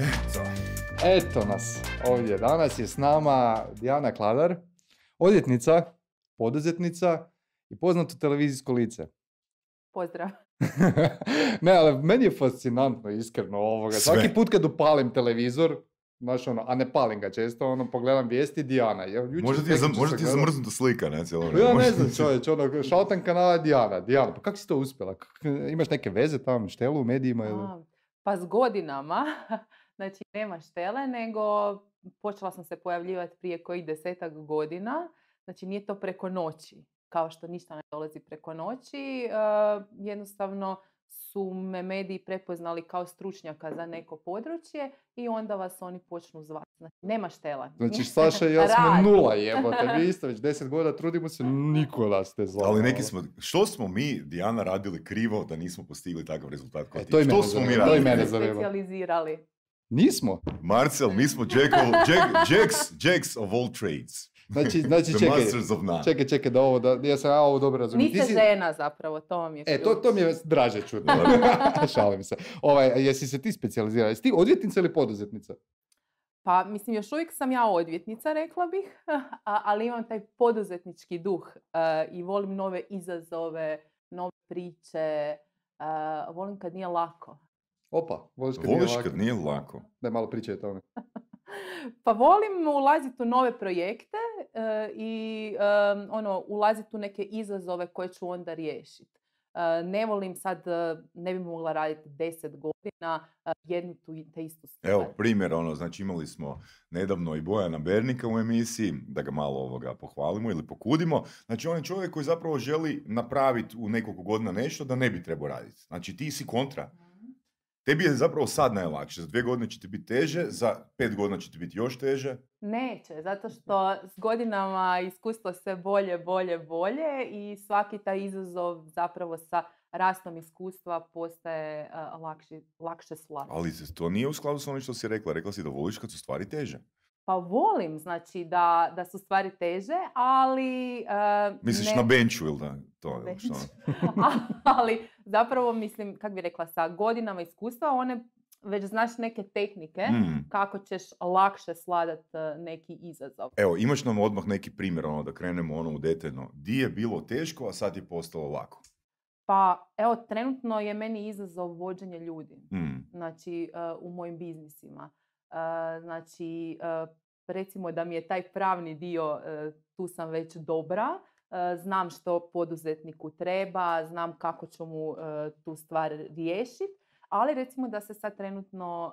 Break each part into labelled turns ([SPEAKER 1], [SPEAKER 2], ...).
[SPEAKER 1] Eto, eto nas ovdje. Danas je s nama Dijana Kladar, odvjetnica, poduzetnica i poznato televizijsko lice.
[SPEAKER 2] Pozdrav.
[SPEAKER 1] ne, ali meni je fascinantno, iskreno, ovoga.
[SPEAKER 3] Sve.
[SPEAKER 1] Svaki put kad upalim televizor, znaš ono, a ne palim ga često, ono, pogledam vijesti Dijana. Ja,
[SPEAKER 3] Možda ti je, zam- možda ti je zamrznuta slika, ne, cijelo
[SPEAKER 1] Ja
[SPEAKER 3] vrijeme.
[SPEAKER 1] ne znam
[SPEAKER 3] ti-
[SPEAKER 1] čovječ, ono, šaltan kanala Dijana. Dijana, pa kako si to uspjela? Kak- Imaš neke veze tamo, štelu u medijima ili?
[SPEAKER 2] A, Pa s godinama, znači nema štele, nego počela sam se pojavljivati prije kojih desetak godina. Znači nije to preko noći, kao što ništa ne dolazi preko noći. e, jednostavno su me mediji prepoznali kao stručnjaka za neko područje i onda vas oni počnu zvati. Znači, nema štela.
[SPEAKER 1] Znači, Saša i ja smo nula jebote, vi isto već deset godina trudimo se, niko nas ne.
[SPEAKER 3] Ali neki smo, što smo mi, Dijana, radili krivo da nismo postigli takav rezultat kao
[SPEAKER 1] E, to i
[SPEAKER 3] Što smo mi
[SPEAKER 1] to
[SPEAKER 3] radili?
[SPEAKER 2] se
[SPEAKER 1] zanima.
[SPEAKER 2] specijalizirali.
[SPEAKER 1] Nismo.
[SPEAKER 3] Marcel, mi smo Jackal, Jack, Jacks, Jacks of all trades.
[SPEAKER 1] Znači, znači
[SPEAKER 3] The
[SPEAKER 1] čekaj,
[SPEAKER 3] masters of none.
[SPEAKER 1] čekaj, čekaj, da ovo, da, ja sam ja ovo dobro razumijem.
[SPEAKER 2] Niste žena zapravo, to vam je
[SPEAKER 1] E, to, to mi je draže čuti. Šalim se. Ovaj, jesi se ti specijalizirala? Jesi ti odvjetnica ili poduzetnica?
[SPEAKER 2] Pa, mislim, još uvijek sam ja odvjetnica, rekla bih, a- ali imam taj poduzetnički duh e, i volim nove izazove, nove priče, e, volim kad nije lako.
[SPEAKER 1] Opa, voliš kad
[SPEAKER 3] Voliš
[SPEAKER 1] nije lako.
[SPEAKER 3] kad nije lako.
[SPEAKER 1] Daj malo pričaj o tome.
[SPEAKER 2] Pa volim ulaziti u nove projekte e, i e, ono, ulaziti u neke izazove koje ću onda riješiti. E, ne volim sad, ne bi mogla raditi deset godina jednu tu te istu stvar.
[SPEAKER 3] Evo, primjer, ono, znači imali smo nedavno i Bojana Bernika u emisiji, da ga malo ovoga pohvalimo ili pokudimo. Znači, on je čovjek koji zapravo želi napraviti u nekoliko godina nešto da ne bi trebao raditi. Znači, ti si kontra. Tebi je zapravo sad najlakše. Za dvije godine će ti biti teže, za pet godina će ti biti još teže.
[SPEAKER 2] Neće, zato što s godinama iskustvo sve bolje, bolje, bolje i svaki taj izazov zapravo sa rastom iskustva postaje a, lakši, lakše slaviti.
[SPEAKER 3] Ali to nije u skladu s onim što si rekla. Rekla si da voliš kad su stvari teže.
[SPEAKER 2] Pa volim, znači, da, da su stvari teže, ali... a,
[SPEAKER 3] Misliš
[SPEAKER 2] ne-
[SPEAKER 3] na benču ili da? To,
[SPEAKER 2] Bench.
[SPEAKER 3] što?
[SPEAKER 2] ali zapravo mislim, kak bi rekla, sa godinama iskustva one već znaš neke tehnike
[SPEAKER 3] Mm.
[SPEAKER 2] kako ćeš lakše sladat a, neki izazov.
[SPEAKER 3] Evo, imaš nam odmah neki primjer, ono, da krenemo ono u detaljno. Di je bilo teško, a sad je postalo lako.
[SPEAKER 2] Pa evo, trenutno je meni izazov vođenje ljudi.
[SPEAKER 3] Mm.
[SPEAKER 2] znači uh, u mojim biznisima. Uh, znači, uh, recimo da mi je taj pravni dio, uh, tu sam već dobra, uh, znam što poduzetniku treba, znam kako ću mu uh, tu stvar riješiti, ali recimo da se sad trenutno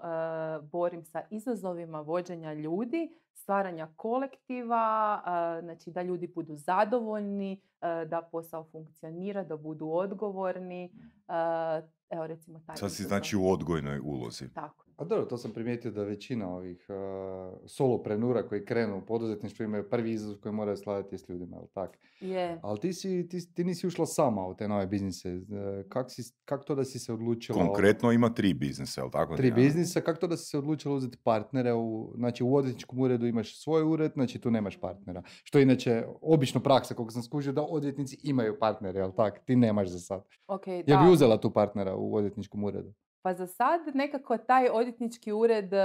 [SPEAKER 2] borim sa izazovima vođenja ljudi, stvaranja kolektiva, znači da ljudi budu zadovoljni, da posao funkcionira, da budu odgovorni. uh, evo recimo taj
[SPEAKER 3] Sad si
[SPEAKER 2] izazov.
[SPEAKER 3] znači u odgojnoj ulozi.
[SPEAKER 2] Tako.
[SPEAKER 1] A dobro, to sam primijetio da većina ovih uh, soloprenura koji krenu u poduzetništvu imaju prvi izazov koji moraju slaviti s ljudima, jel tak?
[SPEAKER 2] Je.
[SPEAKER 1] Ali ti, si, ti, ti nisi ušla sama u te nove biznise. E, Kak, si, kak to da si se odlučila?
[SPEAKER 3] Konkretno ima tri biznisa, jel tako?
[SPEAKER 1] Tri biznisa, kako to da si se odlučila uzeti partnere? U, znači u odvjetničkom uredu imaš svoj ured, znači tu nemaš partnera. Što je inače obično praksa, koliko sam skužio, da odvjetnici imaju partnere, jel tak? Ti nemaš za sad.
[SPEAKER 2] Ok,
[SPEAKER 1] Ja
[SPEAKER 2] da.
[SPEAKER 1] bi uzela tu partnera u odvjetničkom uredu.
[SPEAKER 2] Pa za sad nekako taj odvjetnički ured e,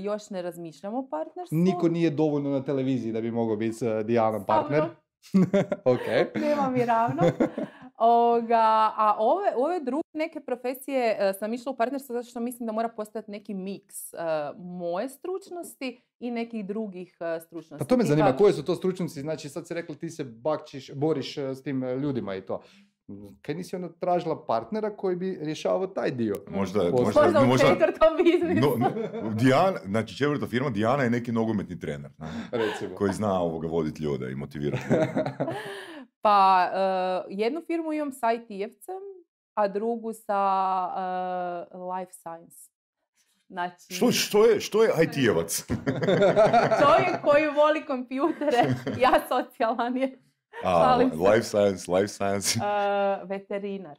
[SPEAKER 2] još ne razmišljamo o partnerstvu.
[SPEAKER 1] Niko nije dovoljno na televiziji da bi mogao biti s Dijanom
[SPEAKER 2] Sa
[SPEAKER 1] partner. ok.
[SPEAKER 2] Nema mi ravno. Ovoga, a ove, ove druge neke profesije e, sam išla u partnerstvo zato što mislim da mora postojati neki miks e, moje stručnosti i nekih drugih e, stručnosti.
[SPEAKER 1] Pa to me zanima, koje su to stručnjaci? Znači sad si rekla ti se bakćiš, boriš e, s tim e, ljudima i to. Kaj nisi onda tražila partnera koji bi rješavao taj dio?
[SPEAKER 3] Možda, možda,
[SPEAKER 2] Možda u
[SPEAKER 3] možda,
[SPEAKER 2] četvrtom biznisu.
[SPEAKER 3] no, no, Dijana, znači četvrta firma, Dijana je neki nogometni trener. ne,
[SPEAKER 1] Recimo.
[SPEAKER 3] Koji zna ovoga voditi ljude i motivirati ljude.
[SPEAKER 2] Pa e, jednu firmu imam sa IT-evcem, a drugu sa e, life science. Znači,
[SPEAKER 3] Što, što je, što je IT-evac?
[SPEAKER 2] čovjek koji voli kompjutere, ja socijalan je.
[SPEAKER 3] A, life science, life science.
[SPEAKER 2] E, veterinar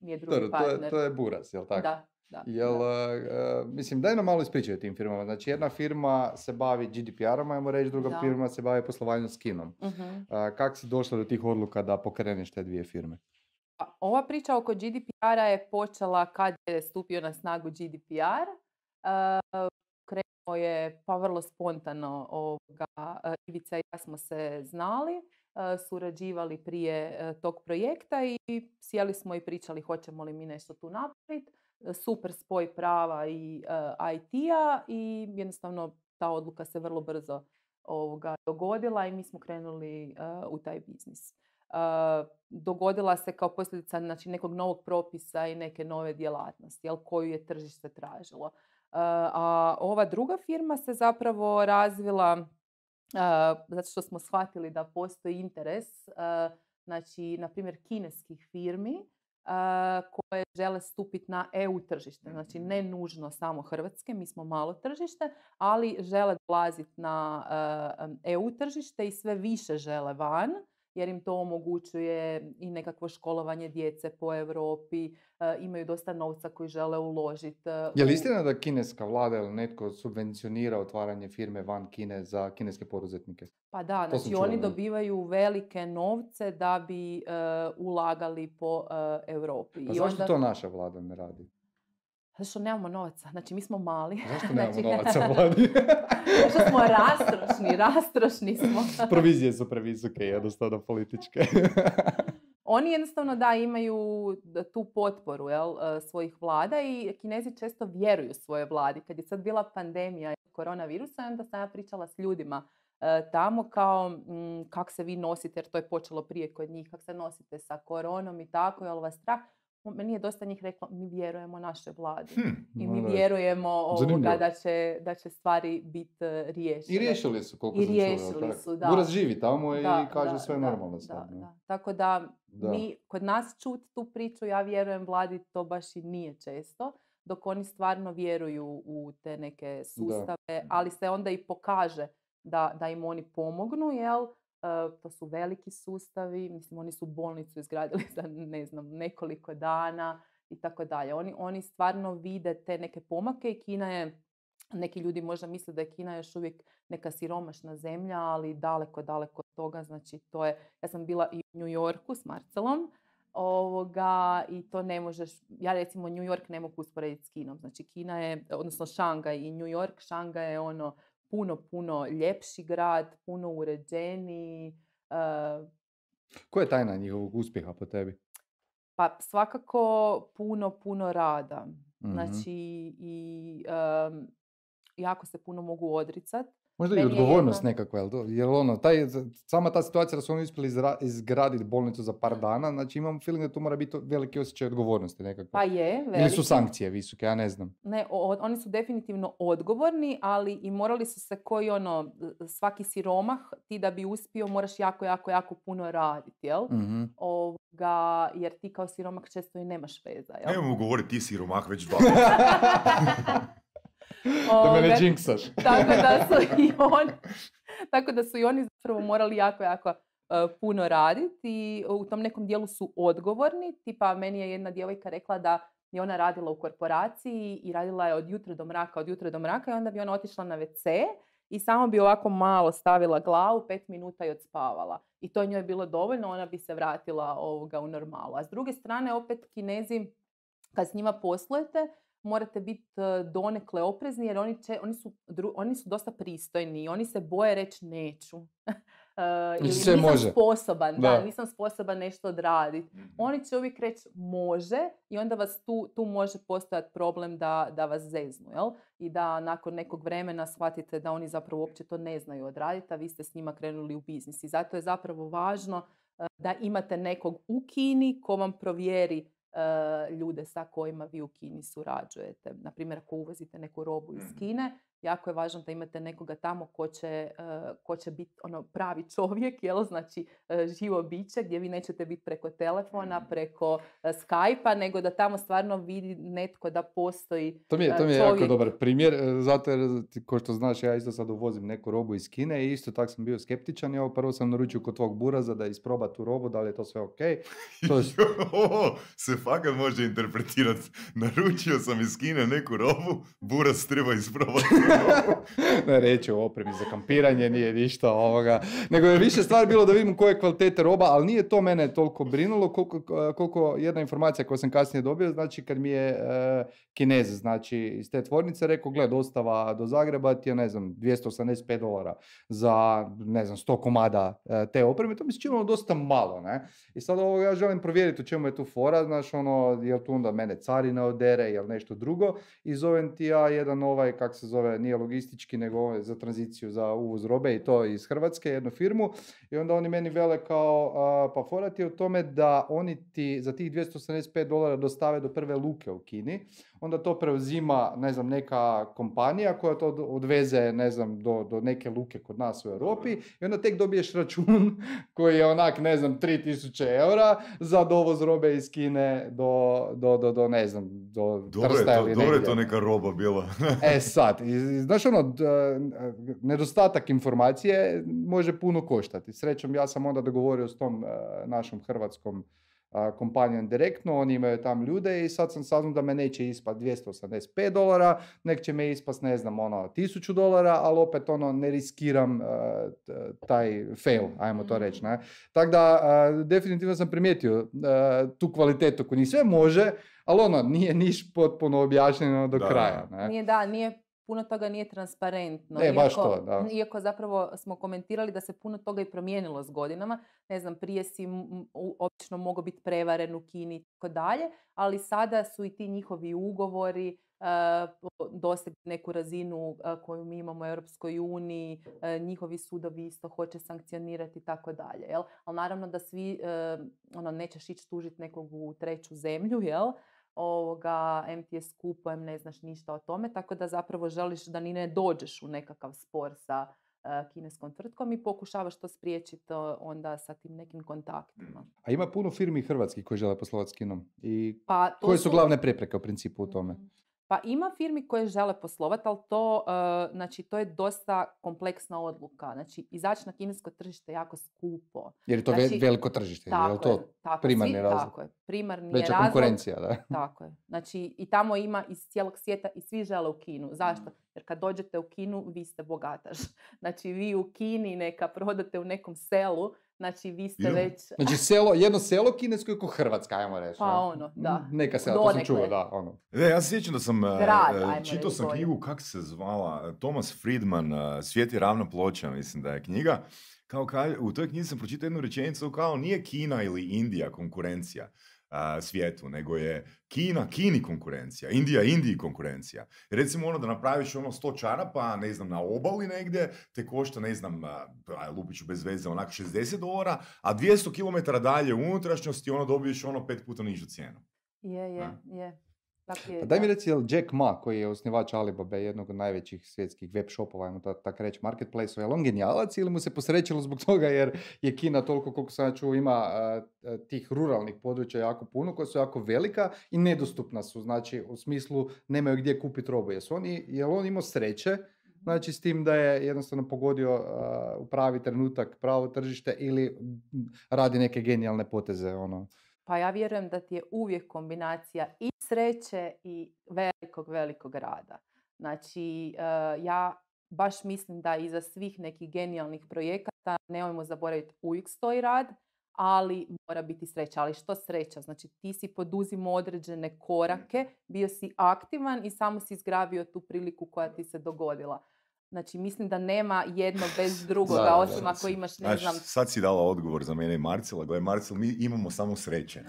[SPEAKER 2] mi je drugi
[SPEAKER 1] Dobro, to, je,
[SPEAKER 2] partner.
[SPEAKER 1] to je buras, jel tako?
[SPEAKER 2] Da. da.
[SPEAKER 1] Jel,
[SPEAKER 2] da.
[SPEAKER 1] e, mislim, daj nam malo ispričaj o tim firmama. Znači, jedna firma se bavi GDPR-om, ajmo reći, druga
[SPEAKER 2] Da.
[SPEAKER 1] firma se bavi poslovanjem s kinom.
[SPEAKER 2] Mhm.
[SPEAKER 1] Kako si došla do tih odluka da pokreneš te dvije firme?
[SPEAKER 2] Pa, Ova priča oko GDPR-a je počela kad je stupio na snagu GDPR. Uh, krenuo je pa vrlo spontano ovoga, Ivica i ja smo se znali, surađivali prije e, tog projekta i sjeli smo i pričali hoćemo li mi nešto tu napraviti. E, Super spoj prava i IT-a i jednostavno ta odluka se vrlo brzo ovoga, dogodila i mi smo krenuli u taj biznis. Dogodila se kao posljedica znači, nekog novog propisa i neke nove djelatnosti, jel, koju je tržište tražilo. A ova druga firma se zapravo razvila zato što smo shvatili da postoji interes, znači, na primjer, kineskih firmi koje žele stupiti na EU tržište. Znači, ne nužno samo Hrvatske, mi smo malo tržište, ali žele dolaziti na EU tržište i sve više žele van jer im to omogućuje i nekakvo školovanje djece po Europi, e, imaju dosta novca koji žele uložiti.
[SPEAKER 1] Je li istina da kineska vlada ili netko subvencionira otvaranje firme van Kine za kineske poduzetnike?
[SPEAKER 2] Pa da,
[SPEAKER 1] To
[SPEAKER 2] znači oni dobivaju velike novce da bi e, ulagali po e, Europi.
[SPEAKER 1] Pa
[SPEAKER 2] I
[SPEAKER 1] zašto
[SPEAKER 2] onda-
[SPEAKER 1] to naša vlada ne radi?
[SPEAKER 2] Zato što nemamo novaca, znači mi smo mali.
[SPEAKER 1] Zašto nemamo
[SPEAKER 2] Znači,
[SPEAKER 1] novaca vladi?
[SPEAKER 2] Zato što smo rastrošni, rastrošni smo.
[SPEAKER 1] Provizije su previsoke, jednostavno političke.
[SPEAKER 2] Oni jednostavno da imaju tu potporu jel, e, svojih vlada i kinezi često vjeruju svoje vladi. Kad je sad bila pandemija koronavirusa, onda sam ja pričala s ljudima e, tamo kao mm, kako se vi nosite, jer to je počelo prije kod njih, kako se nosite sa koronom i tako, je li vas strah? Meni je dosta njih reklo, mi vjerujemo našoj vladi.
[SPEAKER 3] Hm.
[SPEAKER 2] I mi
[SPEAKER 1] da.
[SPEAKER 2] vjerujemo ovoga da će, da će stvari biti riješene.
[SPEAKER 1] I riješili su, koliko
[SPEAKER 2] I riješili su, da.
[SPEAKER 1] Buras živi tamo i
[SPEAKER 2] Da,
[SPEAKER 1] kaže
[SPEAKER 2] da,
[SPEAKER 1] sve normalno sad.
[SPEAKER 2] da,
[SPEAKER 1] ne?
[SPEAKER 2] da. Tako da,
[SPEAKER 1] Da.
[SPEAKER 2] mi kod nas čut tu priču, ja vjerujem vladi, to baš i nije često, dok oni stvarno vjeruju u te neke sustave, ali se onda i pokaže da, da im oni pomognu, jel? E, to su veliki sustavi, mislim oni su bolnicu izgradili za ne znam nekoliko dana i tako dalje. Oni, oni stvarno vide te neke pomake i Kina je neki ljudi možda misle da je Kina još uvijek neka siromašna zemlja, ali daleko, daleko od toga. Znači, to je, ja sam bila i u New Yorku s Marcelom, ovoga, i to ne možeš, ja recimo New York ne mogu usporediti s Kinom. Znači, Kina je, odnosno Šangaj i New York, Šangaj je ono puno, puno ljepši grad, puno uređeniji, e,
[SPEAKER 1] Koja je tajna njihovog uspjeha po tebi?
[SPEAKER 2] pa svakako puno, puno rada.
[SPEAKER 1] Mhm.
[SPEAKER 2] Znači, i jako se puno mogu odricat.
[SPEAKER 1] Možda i
[SPEAKER 2] je
[SPEAKER 1] odgovornost
[SPEAKER 2] jedno-
[SPEAKER 1] nekakva, jel, jel ono, taj, sama ta situacija da su oni uspjeli izra- izgraditi bolnicu za par dana, znači imam feeling da tu mora biti veliki osjećaj odgovornosti nekakva.
[SPEAKER 2] Pa je,
[SPEAKER 1] Ili
[SPEAKER 2] veliki.
[SPEAKER 1] su sankcije visoke, ja ne znam.
[SPEAKER 2] Ne, o- o- oni su definitivno odgovorni, ali i morali su se koji ono, svaki siromah, ti da bi uspio moraš jako, jako, jako puno raditi, jel?
[SPEAKER 1] Mhm.
[SPEAKER 2] Ovoga, jer ti kao siromah često i nemaš veza, jel?
[SPEAKER 3] Nemojmo govoriti ti siromah već dva.
[SPEAKER 1] Da me ne džinksaš.
[SPEAKER 2] tako da su i oni, tako da su i oni zapravo morali jako, jako e, puno raditi i u tom nekom dijelu su odgovorni. Tipa, meni je jedna djevojka rekla da je ona radila u korporaciji i radila je od jutra do mraka, od jutra do mraka i onda bi ona otišla na WC i samo bi ovako malo stavila glavu, pet minuta i odspavala. I to njoj bilo dovoljno, ona bi se vratila ovoga u normalu. A s druge strane, opet kinezi, kad s njima poslujete, morate biti e, donekle oprezni jer oni, će, oni, su, dru- oni su dosta pristojni i oni se boje reći neću. E, ili nisam
[SPEAKER 1] može.
[SPEAKER 2] sposoban, da.
[SPEAKER 1] Da.
[SPEAKER 2] nisam sposoban nešto odraditi. Oni će uvijek reći može i onda vas tu, tu može postojati problem da, da vas zeznu, jel? I da nakon nekog vremena shvatite da oni zapravo uopće to ne znaju odraditi, a vi ste s njima krenuli u biznis. I zato je zapravo važno e, da imate nekog u Kini ko vam provjeri ljude sa kojima vi u Kini surađujete. Naprimjer, ako uvozite neku robu iz
[SPEAKER 3] Mhm.
[SPEAKER 2] Kine, jako je važno da imate nekoga tamo ko će, e, ko će biti ono pravi čovjek, jel? znači e, živo biće gdje vi nećete biti preko telefona,
[SPEAKER 3] Mhm.
[SPEAKER 2] preko e, Skype-a, nego da tamo stvarno vidi netko da postoji
[SPEAKER 1] To mi je, to mi je jako dobar primjer, zato jer, ko što znaš, ja isto sad uvozim neku robu iz Kine i isto tak sam bio skeptičan i ovo prvo sam naručio kod tvog buraza da isproba tu robu, da li je to sve ok. To je,
[SPEAKER 3] se fakat može interpretirati. Naručio sam iz Kine neku robu, buras treba isprobati.
[SPEAKER 1] ne reći o opremi za kampiranje, nije ništa ovoga, nego je više stvar bilo da vidim koje kvalitete roba, ali nije to mene toliko brinulo koliko, koliko jedna informacija koju sam kasnije dobio, znači kad mi je e, Kinez, znači iz te tvornice rekao, gled, dostava do Zagreba ti je, ne znam, 285 dolara za, ne znam, 100 komada e, te opreme, to mi se činilo dosta malo, ne? I sad ovo ja želim provjeriti u čemu je tu fora, znaš, ono, jel tu onda mene carina odere, jel nešto drugo, i zovem ti ja jedan ovaj, kak se zove, nije logistički, nego za tranziciju za uvoz robe i to iz Hrvatske, jednu firmu, i onda oni meni vele kao, pa fora ti je u tome da oni ti za tih 285 dolara dostave do prve luke u Kini, onda to preuzima, ne znam, neka kompanija koja to od- odveze, ne znam, do, do neke luke kod nas u Europi i onda tek dobiješ račun koji je onak, ne znam, 3000 eura za dovoz robe iz Kine do, do, do, do ne znam, do
[SPEAKER 3] Dobro je
[SPEAKER 1] Trsta
[SPEAKER 3] to,
[SPEAKER 1] ili
[SPEAKER 3] dobro je to neka roba bila.
[SPEAKER 1] E sad, znaš ono, d- nedostatak informacije može puno koštati. Srećom ja sam onda dogovorio s tom e, našom hrvatskom kompanijom direktno, oni imaju tam ljude i sad sam saznao da me neće ispat 285 dolara, nek će me ispas, ne znam, ono, 1000 dolara, ali opet ono, ne riskiram t- taj fail, ajmo to reći, ne. Tako da, a, definitivno sam primijetio e, tu kvalitetu kod njih. Sve može, ali ono, nije niš potpuno objašnjeno do
[SPEAKER 3] Da,
[SPEAKER 1] kraja. Ne?
[SPEAKER 2] Nije da, nije, puno toga nije transparentno.
[SPEAKER 1] E, baš
[SPEAKER 2] iako,
[SPEAKER 1] to, da.
[SPEAKER 2] Iako zapravo smo komentirali da se puno toga i promijenilo s godinama. Ne znam, prije si obično mogao biti prevaren u Kini i tako dalje, ali sada su i ti njihovi ugovori uh, dosegli neku razinu a, koju mi imamo u Europskoj uniji, e, njihovi sudovi isto hoće sankcionirati i tako dalje. Jel? Ali naravno da svi, ono, nećeš ići tužiti nekog u treću zemlju, jel? Ovoga, em ti je skupo, em ne znaš ništa o tome, tako da zapravo želiš da ni ne dođeš u nekakav spor sa e, kineskom tvrtkom i pokušavaš to spriječiti e, onda sa tim nekim kontaktima.
[SPEAKER 1] A ima puno firmi hrvatskih koji žele poslovati s Kinom. I
[SPEAKER 2] Pa to
[SPEAKER 1] koje su glavne prepreke u principu u tome?
[SPEAKER 2] Mm. Pa ima firmi koje žele poslovati, ali to, e, znači, to je dosta kompleksna odluka. Znači, izaći na kinesko tržište je jako skupo.
[SPEAKER 1] Jer je to
[SPEAKER 2] Znači,
[SPEAKER 1] veliko tržište, je
[SPEAKER 2] Tako
[SPEAKER 1] to
[SPEAKER 2] je, tako,
[SPEAKER 1] primarni
[SPEAKER 2] svi-
[SPEAKER 1] razlog?
[SPEAKER 2] Tako je, primarni
[SPEAKER 1] veća
[SPEAKER 2] razlog.
[SPEAKER 1] konkurencija, da?
[SPEAKER 2] Tako je. Znači, i tamo ima iz cijelog svijeta i svi žele u Kinu.
[SPEAKER 1] Mm.
[SPEAKER 2] Zašto? Jer kad dođete u Kinu, vi ste bogataš. Znači, vi u Kini neka prodate u nekom selu, znači vi ste već...
[SPEAKER 1] Znači selo, jedno selo kinesko je ko Hrvatska, ajmo reći.
[SPEAKER 2] Pa
[SPEAKER 1] ne?
[SPEAKER 2] ono, da.
[SPEAKER 1] Neka sela, to sam čuo,
[SPEAKER 2] Donekle.
[SPEAKER 1] da, ono.
[SPEAKER 3] E, ja se sjećam da sam e,
[SPEAKER 2] Grad,
[SPEAKER 3] e,
[SPEAKER 2] ajmo
[SPEAKER 3] čitao sam knjigu, kak se zvala, Thomas Friedman, e, Svijet je ravna ploča, mislim da je knjiga. Kao ka- u toj knjizi sam pročitao jednu rečenicu kao nije Kina ili Indija konkurencija a, svijetu, nego je Kina Kini konkurencija, Indija Indiji konkurencija. Recimo ono da napraviš ono 100 čarapa, ne znam, na obali negdje, te košta, ne znam, a, a, lupit ću bez veze, onak 60 dolara, a 200 km dalje u unutrašnjosti ono dobiješ ono pet puta nižu cijenu.
[SPEAKER 2] Je, je, je. Tako je,
[SPEAKER 1] Pa daj mi reci, jel Jack Ma, koji je osnivač Alibaba, jednog od najvećih svjetskih web shopova, ajmo ta- tako reći, marketplace, je li on genijalac ili mu se posrećilo zbog toga jer je Kina toliko, koliko sam ja čuo, ima tih ruralnih područja jako puno, koja su jako velika i nedostupna su, znači u smislu nemaju gdje kupiti robu. Jesu oni, je li on imao sreće, znači s tim da je jednostavno pogodio a, u pravi trenutak, pravo tržište ili radi neke genijalne poteze, ono.
[SPEAKER 2] Pa ja vjerujem da ti je uvijek kombinacija i sreće i velikog, velikog rada. Znači, e, ja baš mislim da iza svih nekih genijalnih projekata, nemojmo zaboraviti, uvijek stoji rad, ali mora biti sreća. Ali što sreća? Znači, ti si poduzimo određene korake, bio si aktivan i samo si izgrabio tu priliku koja ti se dogodila. Znači, mislim da nema jedno bez drugoga,
[SPEAKER 1] Da,
[SPEAKER 2] osim
[SPEAKER 1] da.
[SPEAKER 2] ako imaš, ne
[SPEAKER 3] Znaš,
[SPEAKER 2] znam,
[SPEAKER 3] sad si dala odgovor za mene i Marcela. Gle, Marcel, mi imamo samo sreće.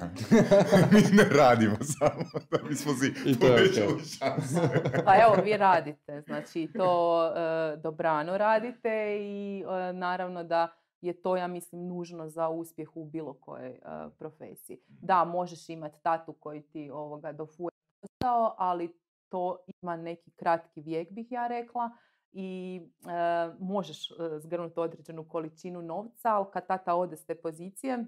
[SPEAKER 3] mi ne radimo samo da bismo si
[SPEAKER 1] I to je
[SPEAKER 3] povećali
[SPEAKER 1] okej.
[SPEAKER 3] šanse.
[SPEAKER 2] Pa evo, vi radite, znači to e, dobrano radite i e, naravno da je to, ja mislim, nužno za uspjeh u bilo kojoj e, profesiji. Da, možeš imati tatu koji ti ovoga dofuje posao, ali to ima neki kratki vijek, bih ja rekla. I možeš zgrnuti određenu količinu novca, ali kad tata ode s te pozicije,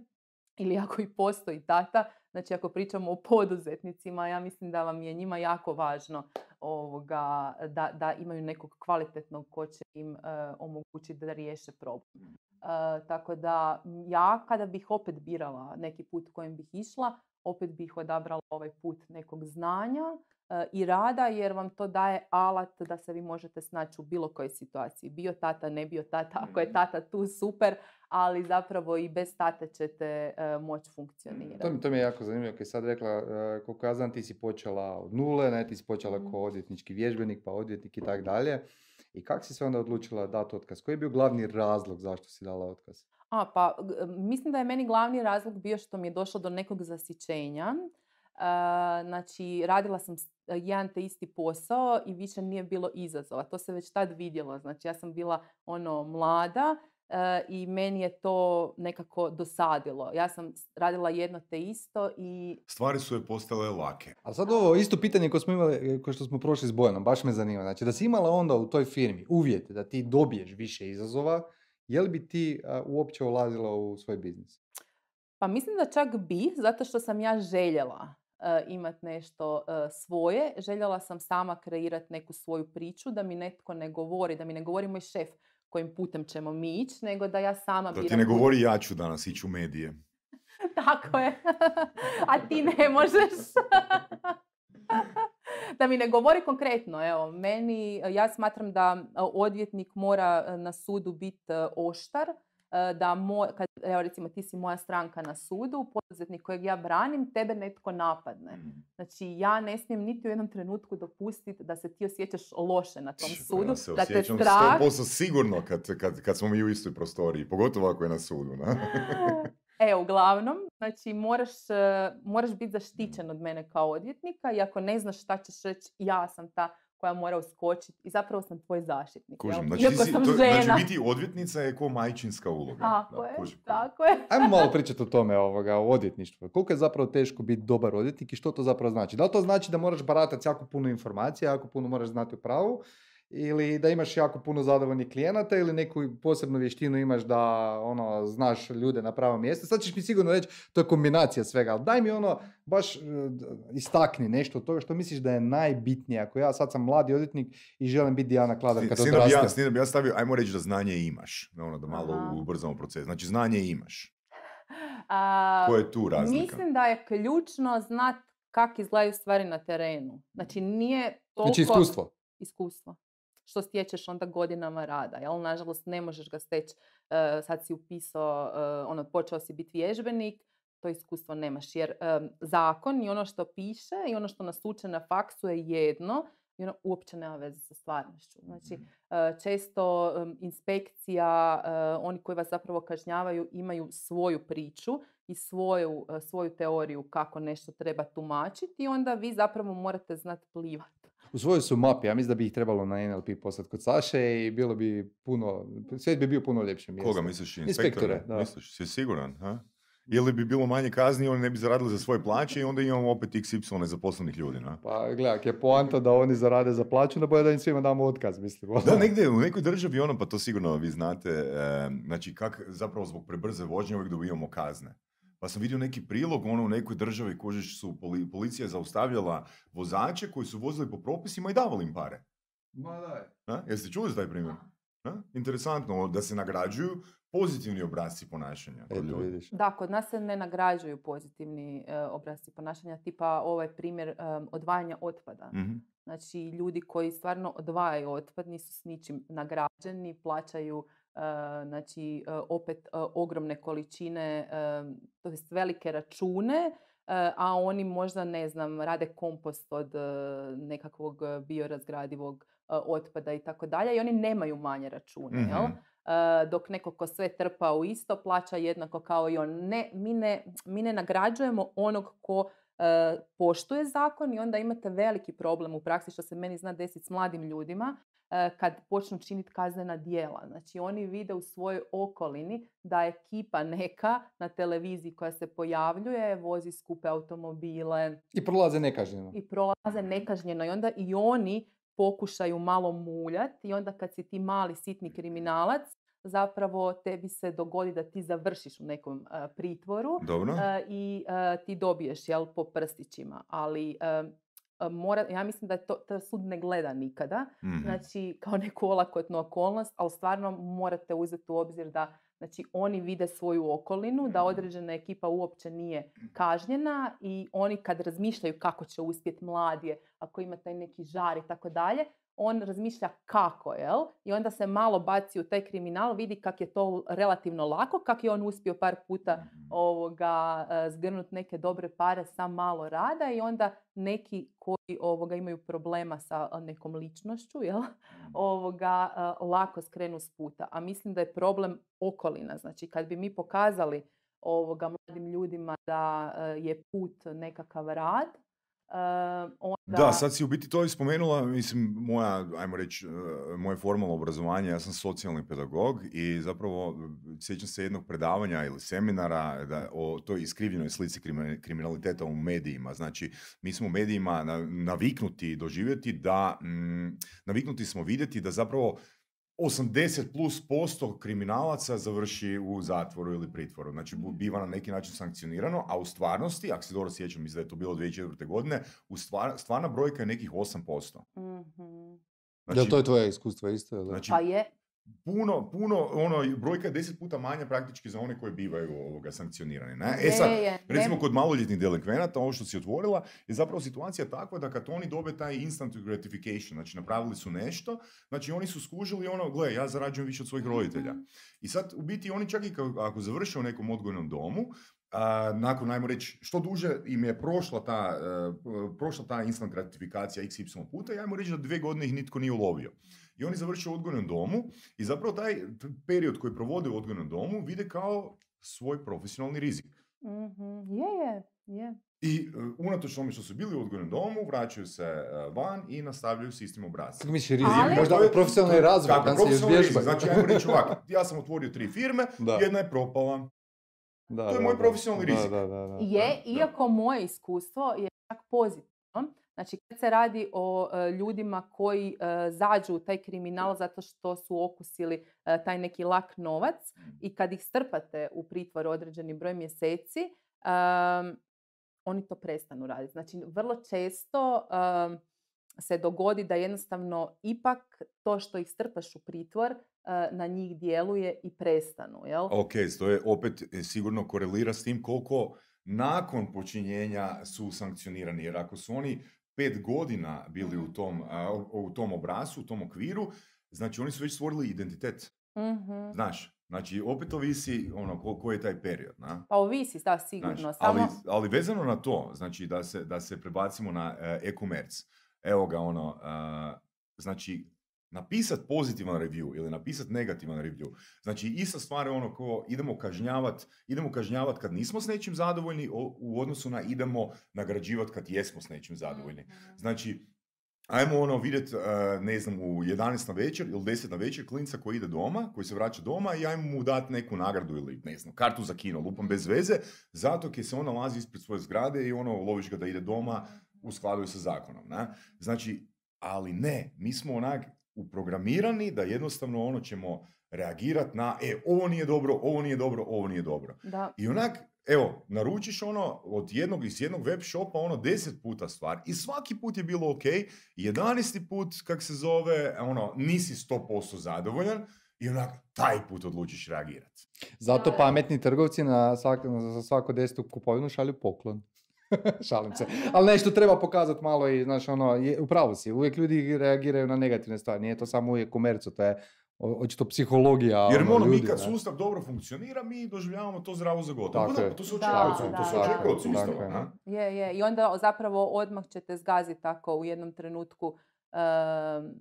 [SPEAKER 2] ili ako i postoji tata, znači ako pričamo o poduzetnicima, ja mislim da vam je njima jako važno ovoga, da, da imaju nekog kvalitetnog ko će im omogućiti da riješe problem. tako da ja kada bih opet birala neki put kojim bih išla, opet bih odabrala ovaj put nekog znanja i rada jer vam to daje alat da se vi možete snaći u bilo kojoj situaciji. Bio tata, ne bio tata, ako je mhm. tata tu super, ali zapravo i bez tate ćete moći funkcionirati.
[SPEAKER 1] To mi, to mi je jako zanimljivo, kad sad rekla, koliko ja znam ti si počela od nule, ne, ti si počela mm. kao odvjetnički vježbenik, pa odvjetnik i tako dalje. I kako si se onda odlučila dati otkaz? Koji je bio glavni razlog zašto si dala otkaz?
[SPEAKER 2] A, pa mislim da je meni glavni razlog bio što mi je došlo do nekog zasićenja. Znači, radila sam jedan te isti posao i više nije bilo izazova. To se već tad vidjelo. Znači, ja sam bila ono mlada i meni je to nekako dosadilo. Ja sam radila jedno te isto i...
[SPEAKER 3] Stvari su je postale lake.
[SPEAKER 1] A sad ovo isto pitanje koje smo imali, e, koje što smo prošli s Bojanom, baš me zanima. Znači, da si imala onda u toj firmi uvjete da ti dobiješ više izazova, je li bi ti uopće ulazila u svoj biznis?
[SPEAKER 2] Pa mislim da čak bi, zato što sam ja željela imati nešto svoje. Željela sam sama kreirati neku svoju priču, da mi netko ne govori, da mi ne govori moj šef kojim putem ćemo mi ići, nego da ja sama
[SPEAKER 3] Da ti ne govori ja ću danas ići u medije.
[SPEAKER 2] Tako je. A ti ne možeš. da mi ne govori konkretno. Evo, meni, ja smatram da odvjetnik mora na sudu biti oštar, da moj, kad, evo recimo ti si moja stranka na sudu, poduzetnik kojeg ja branim, tebe netko napadne. Mm. Znači ja ne smijem niti u jednom trenutku dopustiti da se ti osjećaš loše na tom sudu. Ja
[SPEAKER 3] se da te strah... 100% sigurno kad, kad, kad smo mi u istoj prostoriji, pogotovo ako je na sudu. Na?
[SPEAKER 2] E, uglavnom, znači moraš, moraš biti zaštićen od mene kao odvjetnika i ako ne znaš šta ćeš reći, ja sam ta koja mora uskočiti i zapravo sam tvoj zaštitnik.
[SPEAKER 3] Kužim, znači, Iako sam to, žena. znači biti odvjetnica je ko majčinska uloga.
[SPEAKER 2] Tako je, tako je.
[SPEAKER 1] Ajmo malo pričati o tome, ovoga, o odvjetništvu. Koliko je zapravo teško biti dobar odvjetnik i što to zapravo znači? Da li to znači da moraš baratati jako puno informacija, jako puno moraš znati o pravu ili da imaš jako puno zadovoljnih klijenata ili neku posebnu vještinu imaš da ono znaš ljude na pravom mjestu. Sad ćeš mi sigurno reći to je kombinacija svega, ali daj mi ono baš uh, istakni nešto od toga što misliš da je najbitnije. Ako ja sad sam mladi odvjetnik i želim biti Dijana Kladar kad odrastem.
[SPEAKER 3] Ja, bi ja stavio, ajmo reći da znanje imaš, ono, da malo Aha. ubrzamo proces. Znači znanje imaš. A, Koja je tu razlika?
[SPEAKER 2] Mislim da je ključno znat kako izgledaju stvari na terenu. Znači nije znači, toliko...
[SPEAKER 1] Znači iskustvo.
[SPEAKER 2] Iskustvo što stječeš onda godinama rada. Jel? Nažalost, ne možeš ga steći, uh, sad si upisao, uh, ono, počeo si biti vježbenik, to iskustvo nemaš. Jer um, zakon i ono što piše i ono što nas uče na faksu je jedno i ono uopće nema veze sa stvarnošću. Znači, uh, često um, inspekcija, oni koji vas zapravo kažnjavaju, imaju svoju priču i svoju, svoju teoriju kako nešto treba tumačiti i onda vi zapravo morate znati plivati
[SPEAKER 1] u svojoj su mapi, ja mislim da bi ih trebalo na NLP poslati kod Saše i bilo bi puno, svijet bi bio puno ljepše mjesto.
[SPEAKER 3] Koga misliš? Inspektore? Da. Misliš, si siguran? Ha? Ili bi bilo manje kazni, oni ne bi zaradili za svoje plaće i onda imamo opet XY nezaposlenih ljudi. Na?
[SPEAKER 1] Pa gledaj, je poanta da oni zarade za plaću, da boje da im svima damo otkaz, mislim.
[SPEAKER 3] Da, negdje u nekoj državi ono, pa to sigurno vi znate, e, znači kak zapravo zbog prebrze vožnje uvijek dobivamo kazne. Pa sam vidio neki prilog, ono u nekoj državi kožiš su policija zaustavljala vozače koji su vozili po propisima i davali im pare.
[SPEAKER 1] Ma daj.
[SPEAKER 3] A? Jeste čuli za taj primjer? A? Interesantno, da se nagrađuju pozitivni obrazci ponašanja kod ljudi.
[SPEAKER 2] Da, kod nas se ne nagrađuju pozitivni e, obrazci ponašanja, tipa ovaj primjer odvajanja otpada. mm Znači, ljudi koji stvarno odvajaju otpad nisu s ničim nagrađeni, plaćaju znači opet ogromne količine, to jest velike račune, a oni možda, ne znam, rade kompost od nekakvog biorazgradivog otpada i tako dalje i oni nemaju manje račune, jel? Mhm. dok neko ko sve trpa u isto plaća jednako kao i on. Ne, mi, ne, mi ne nagrađujemo onog ko poštuje zakon i onda imate veliki problem u praksi što se meni zna desiti s mladim ljudima kad počnu činiti kaznena dijela. Znači oni vide u svojoj okolini da ekipa neka na televiziji koja se pojavljuje, vozi skupe automobile.
[SPEAKER 1] I prolaze nekažnjeno.
[SPEAKER 2] I prolaze nekažnjeno i onda i oni pokušaju malo muljati i onda kad si ti mali sitni kriminalac, zapravo tebi se dogodi da ti završiš u nekom e, pritvoru
[SPEAKER 3] Dobro.
[SPEAKER 2] e, i e, ti dobiješ jel, po prstićima. Ali mora, ja mislim da je to, to sud ne gleda nikada,
[SPEAKER 3] Mhm.
[SPEAKER 2] znači kao neku olakotnu okolnost, ali stvarno morate uzeti u obzir da znači, oni vide svoju okolinu, da određena ekipa uopće nije kažnjena i oni kad razmišljaju kako će uspjeti mladije, ako ima taj neki žar i tako dalje, on razmišlja kako, jel? I onda se malo baci u taj kriminal, vidi kak je to relativno lako, kak je on uspio par puta
[SPEAKER 3] Mhm.
[SPEAKER 2] ovoga, e, zgrnut neke dobre pare sa malo rada i onda neki koji ovoga, imaju problema sa a, nekom ličnošću, jel? ovoga, e, lako skrenu s puta. A mislim da je problem okolina. Znači, kad bi mi pokazali ovoga mladim ljudima da e, je put nekakav rad, e, onda...
[SPEAKER 3] Da, sad si u biti to i spomenula, mislim, moja, ajmo reći, e, moje formalno obrazovanje, ja sam socijalni pedagog i zapravo sjećam se jednog predavanja ili seminara da, o toj iskrivljenoj slici krimi- kriminaliteta u medijima. Znači, mi smo u medijima na- naviknuti doživjeti da, naviknuti smo vidjeti da zapravo 80 plus posto kriminalaca završi u zatvoru ili pritvoru. Znači, bu- biva na neki način sankcionirano, a u stvarnosti, ako se dobro sjećam, mislim da je to bilo 2004. godine, u stvar, stvarna brojka je nekih 8%.
[SPEAKER 2] Mhm.
[SPEAKER 1] Jel to je tvoje iskustvo isto?
[SPEAKER 3] Znači
[SPEAKER 2] Pa je,
[SPEAKER 3] puno, puno, ono, brojka je 10 puta manja praktički za one koji bivaju ovoga sankcionirani. Ne? E sad, Recimo kod maloljetnih delikvenata, ovo što si otvorila, je zapravo situacija takva da kad oni dobe taj instant gratification, znači napravili su nešto, znači oni su skužili ono, gle, ja zarađujem više od svojih roditelja. I sad, u biti, oni čak i ako završe u nekom odgojnom domu, a, nakon, ajmo reći, što duže im je prošla ta, e, p- prošla ta instant gratifikacija XY puta, i ajmo reći da dvije godine ih nitko nije ulovio. I oni završe u odgojnom domu i zapravo taj period koji provode u odgojnom domu vide kao svoj profesionalni rizik.
[SPEAKER 2] Mhm, Je, je, je.
[SPEAKER 3] I uh, unatoč tome što su bili u odgojnom domu, vraćaju se e, van i nastavljaju s istim obrascem.
[SPEAKER 1] Kako misliš rizik?
[SPEAKER 2] Ali-
[SPEAKER 1] Možda
[SPEAKER 3] To je-
[SPEAKER 1] profesionalni razvoj,
[SPEAKER 3] Kako, profesionalni rizik. Znači, ajmo reći ovako, ja sam otvorio tri firme,
[SPEAKER 1] Da.
[SPEAKER 3] jedna je propala.
[SPEAKER 1] Da,
[SPEAKER 3] to je
[SPEAKER 1] da,
[SPEAKER 3] moj
[SPEAKER 1] da.
[SPEAKER 3] profesionalni
[SPEAKER 1] Da,
[SPEAKER 3] rizik.
[SPEAKER 1] Da, da, da.
[SPEAKER 2] Je,
[SPEAKER 3] Da.
[SPEAKER 2] iako moje iskustvo je čak pozitivno. Znači, kad se radi o e, ljudima koji e, zađu u taj kriminal zato što su okusili e, taj neki lak novac i kad ih strpate u pritvor određeni broj mjeseci, oni to prestanu raditi. Znači, vrlo često se dogodi da jednostavno ipak to što ih strpaš u pritvor na njih djeluje i prestanu, jel?
[SPEAKER 3] Ok, to je opet sigurno korelira s tim koliko nakon počinjenja su sankcionirani. Jer ako su oni pet godina bili u tom, u- tom obrasu, u tom okviru, znači oni su već stvorili identitet.
[SPEAKER 2] Mhm.
[SPEAKER 3] Znaš, znači opet ovisi ono, ko- koji je taj period. Na?
[SPEAKER 2] Pa ovisi, da, sigurno.
[SPEAKER 3] Znaš,
[SPEAKER 2] Samo...
[SPEAKER 3] ali, ali vezano na to, znači da se, da se prebacimo na e, e-commerce, evo ga ono, e, znači napisat pozitivan review ili napisat negativan review, znači ista stvar je ono ko idemo kažnjavat, idemo kažnjavat kad nismo s nečim zadovoljni u odnosu na idemo nagrađivat kad jesmo s nečim zadovoljni.
[SPEAKER 2] Mhm.
[SPEAKER 3] Znači, ajmo ono vidjet, e, ne znam, u 11 na večer ili 10 na večer klinca koji ide doma, koji se vraća doma i ajmo mu dati neku nagradu ili ne znam, kartu za kino, lupam bez veze, zato jer se on nalazi ispred svoje zgrade i ono, loviš ga da ide doma u skladu sa zakonom. Ne? Znači, ali ne, mi smo onak uprogramirani da jednostavno ono ćemo reagirati na, e, ovo nije dobro, ovo nije dobro, ovo nije dobro.
[SPEAKER 2] Da,
[SPEAKER 3] I onak, evo, naručiš ono od jednog iz jednog web shopa ono deset puta stvar i svaki put je bilo ok, jedanesti put, kak se zove, ono, nisi 100% zadovoljan i onak, taj put odlučiš reagirati.
[SPEAKER 1] Zato pametni trgovci na svak, za svaku desetu kupovinu šalju poklon. Šalim se. Ali nešto treba pokazati malo i, znaš, ono, je, upravo si, uvijek ljudi reagiraju na negativne stvari, nije to samo uvijek komercu, to je očito psihologija
[SPEAKER 3] Jer
[SPEAKER 1] ono,
[SPEAKER 3] ono, mi
[SPEAKER 1] ljudi,
[SPEAKER 3] kad
[SPEAKER 1] ne.
[SPEAKER 3] sustav dobro funkcionira, mi doživljavamo to zdravo za gotovo.
[SPEAKER 1] Tako
[SPEAKER 3] Pa
[SPEAKER 1] je.
[SPEAKER 3] to se očekuje, od to se očekuje sustava.
[SPEAKER 1] je.
[SPEAKER 2] je, je. I onda zapravo odmah ćete zgaziti tako u jednom trenutku em,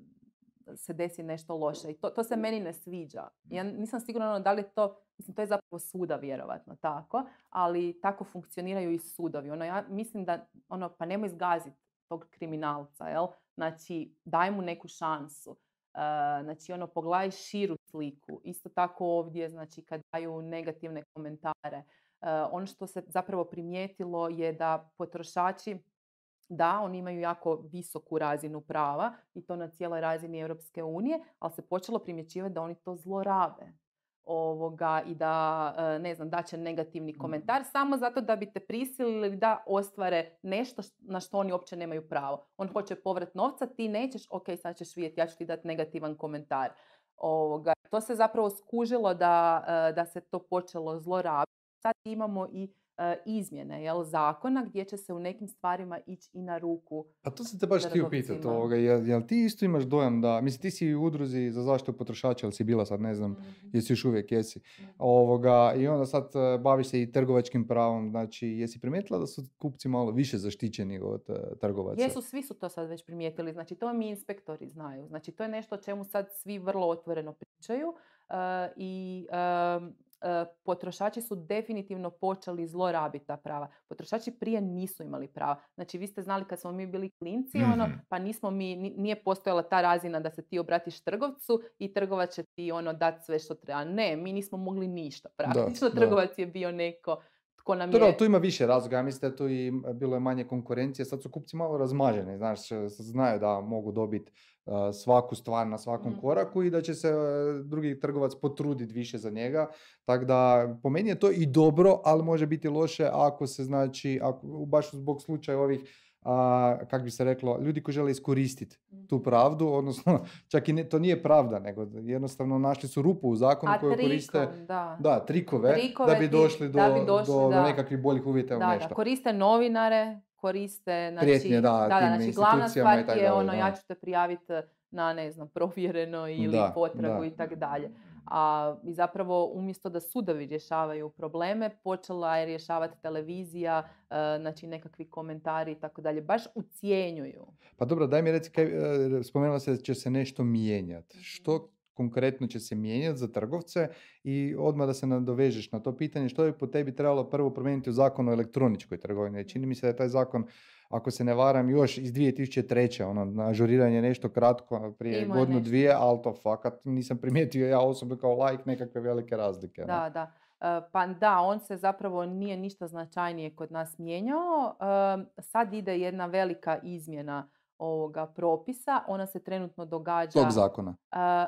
[SPEAKER 2] se desi nešto loše. I to, to se meni ne sviđa. Ja nisam sigurna ono, da li to, mislim, to je zapravo suda vjerovatno tako, ali tako funkcioniraju i sudovi. Ono, ja mislim da, ono, pa nemoj zgaziti tog kriminalca, jel? Znači, daj mu neku šansu. E, znači, ono, pogledaj širu sliku. Isto tako ovdje, znači, kad daju negativne komentare. E, ono što se zapravo primijetilo je da potrošači da, oni imaju jako visoku razinu prava i to na cijeloj razini Europske unije, ali se počelo primjećivati da oni to zlorabe ovoga i da, e, ne znam, daće negativni
[SPEAKER 1] Mhm.
[SPEAKER 2] komentar samo zato da bi te prisilili da ostvare nešto na što oni uopće nemaju pravo. On hoće povrat novca, ti nećeš, ok, sad ćeš vidjeti, ja ću ti dati negativan komentar. Ovoga, to se zapravo skužilo da, e, da se to počelo zlorabiti. Sad imamo i izmjene jel, zakona gdje će se u nekim stvarima ići i na ruku
[SPEAKER 1] Pa to sam te baš htio pitati ovoga, jel, jel ti isto imaš dojam da, mislim ti si u udruzi za zaštitu potrošača, jel si bila sad, ne znam, jesi još uvijek, jesi, ovoga, i onda sad e, baviš se i trgovačkim pravom, znači jesi primijetila da su kupci malo više zaštićeni od e, trgovaca?
[SPEAKER 2] Jesu, svi su to sad već primijetili. Znači, to mi inspektori znaju. Znači, to je nešto o čemu sad svi vrlo otvoreno pričaju e, i e, potrošači su definitivno počeli zlorabiti ta prava. Potrošači prije nisu imali prava. Znači, vi ste znali kad smo mi bili klinci, ono,
[SPEAKER 3] Mhm.
[SPEAKER 2] pa nismo mi, ni- nije postojala ta razina da se ti obratiš trgovcu i trgovac će ti ono dati sve što treba. Ne, mi nismo mogli ništa. Praktično
[SPEAKER 1] da.
[SPEAKER 2] trgovac je bio neko tko nam je...
[SPEAKER 1] tu ima više razloga, ja mislim da tu i bilo je manje konkurencije, sad su kupci malo razmaženi, znaš, e, znaju da mogu dobiti e, svaku stvar na svakom
[SPEAKER 2] Mhm.
[SPEAKER 1] koraku i da će se e, drugi trgovac potruditi više za njega, tako da po meni je to i dobro, ali može biti loše ako se znači, ako, baš zbog slučaja ovih a, kak bi se reklo, ljudi koji žele iskoristiti tu
[SPEAKER 2] Mhm.
[SPEAKER 1] pravdu, odnosno čak i ne, to nije pravda, nego jednostavno našli su rupu u zakonu
[SPEAKER 2] A
[SPEAKER 1] koju koriste
[SPEAKER 2] da.
[SPEAKER 1] da, trikove,
[SPEAKER 2] Trikove
[SPEAKER 1] da bi došli do,
[SPEAKER 2] da bi došli,
[SPEAKER 1] do, do nekakvih boljih uvjeta
[SPEAKER 2] Da,
[SPEAKER 1] nešto.
[SPEAKER 2] da, koriste novinare, koriste, znači,
[SPEAKER 1] Prijetnje, da,
[SPEAKER 2] da,
[SPEAKER 1] tim
[SPEAKER 2] znači glavna stvar je ono,
[SPEAKER 1] da.
[SPEAKER 2] ja ću te prijaviti na, ne znam, provjereno ili
[SPEAKER 1] Da,
[SPEAKER 2] potragu i tako dalje. A i zapravo umjesto da sudovi rješavaju probleme, počela je rješavati televizija, e, znači nekakvi komentari i tako dalje. Baš ucijenjuju.
[SPEAKER 1] Pa dobro, daj mi reci, kaj, e, spomenula se da će se nešto mijenjati.
[SPEAKER 2] Mhm.
[SPEAKER 1] Što konkretno će se mijenjati za trgovce i odmah da se nadovežeš na to pitanje što bi po tebi trebalo prvo promijeniti u zakonu o elektroničkoj trgovini. Čini mi se da je taj zakon ako se ne varam, još iz 2003. ono, ažuriranje nešto kratko prije
[SPEAKER 2] Imao je
[SPEAKER 1] godinu,
[SPEAKER 2] nešto.
[SPEAKER 1] dvije, ali to fakat nisam primijetio ja osobno kao like nekakve velike razlike. ne.
[SPEAKER 2] Da, da. E, Pa da, on se zapravo nije ništa značajnije kod nas mijenjao. E, Sad ide jedna velika izmjena ovoga propisa. Ona se trenutno događa...
[SPEAKER 1] Tog zakona.
[SPEAKER 2] e,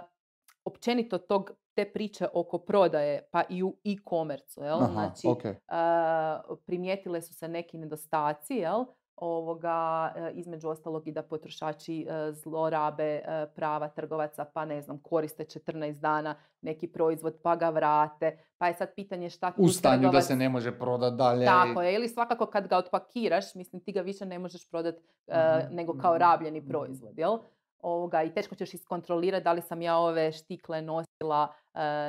[SPEAKER 2] općenito tog, te priče oko prodaje, pa i u e-commerce, znači,
[SPEAKER 1] ok.
[SPEAKER 2] e, primijetile su se neki nedostaci, jel? Ovoga, e, između ostalog i da potrošači e, zlorabe e, prava trgovaca, pa ne znam, koriste 14 dana neki proizvod pa ga vrate, pa je sad pitanje šta tu
[SPEAKER 1] U stanju da
[SPEAKER 2] trgovac-
[SPEAKER 1] se ne može prodati dalje.
[SPEAKER 2] tako je, ili svakako kad ga otpakiraš, mislim ti ga više ne možeš prodati
[SPEAKER 1] Mhm,
[SPEAKER 2] nego kao
[SPEAKER 1] mhm,
[SPEAKER 2] rabljeni
[SPEAKER 1] mhm.
[SPEAKER 2] proizvod, jel? Ovoga, I teško ćeš iskontrolirati da li sam ja ove štikle nosila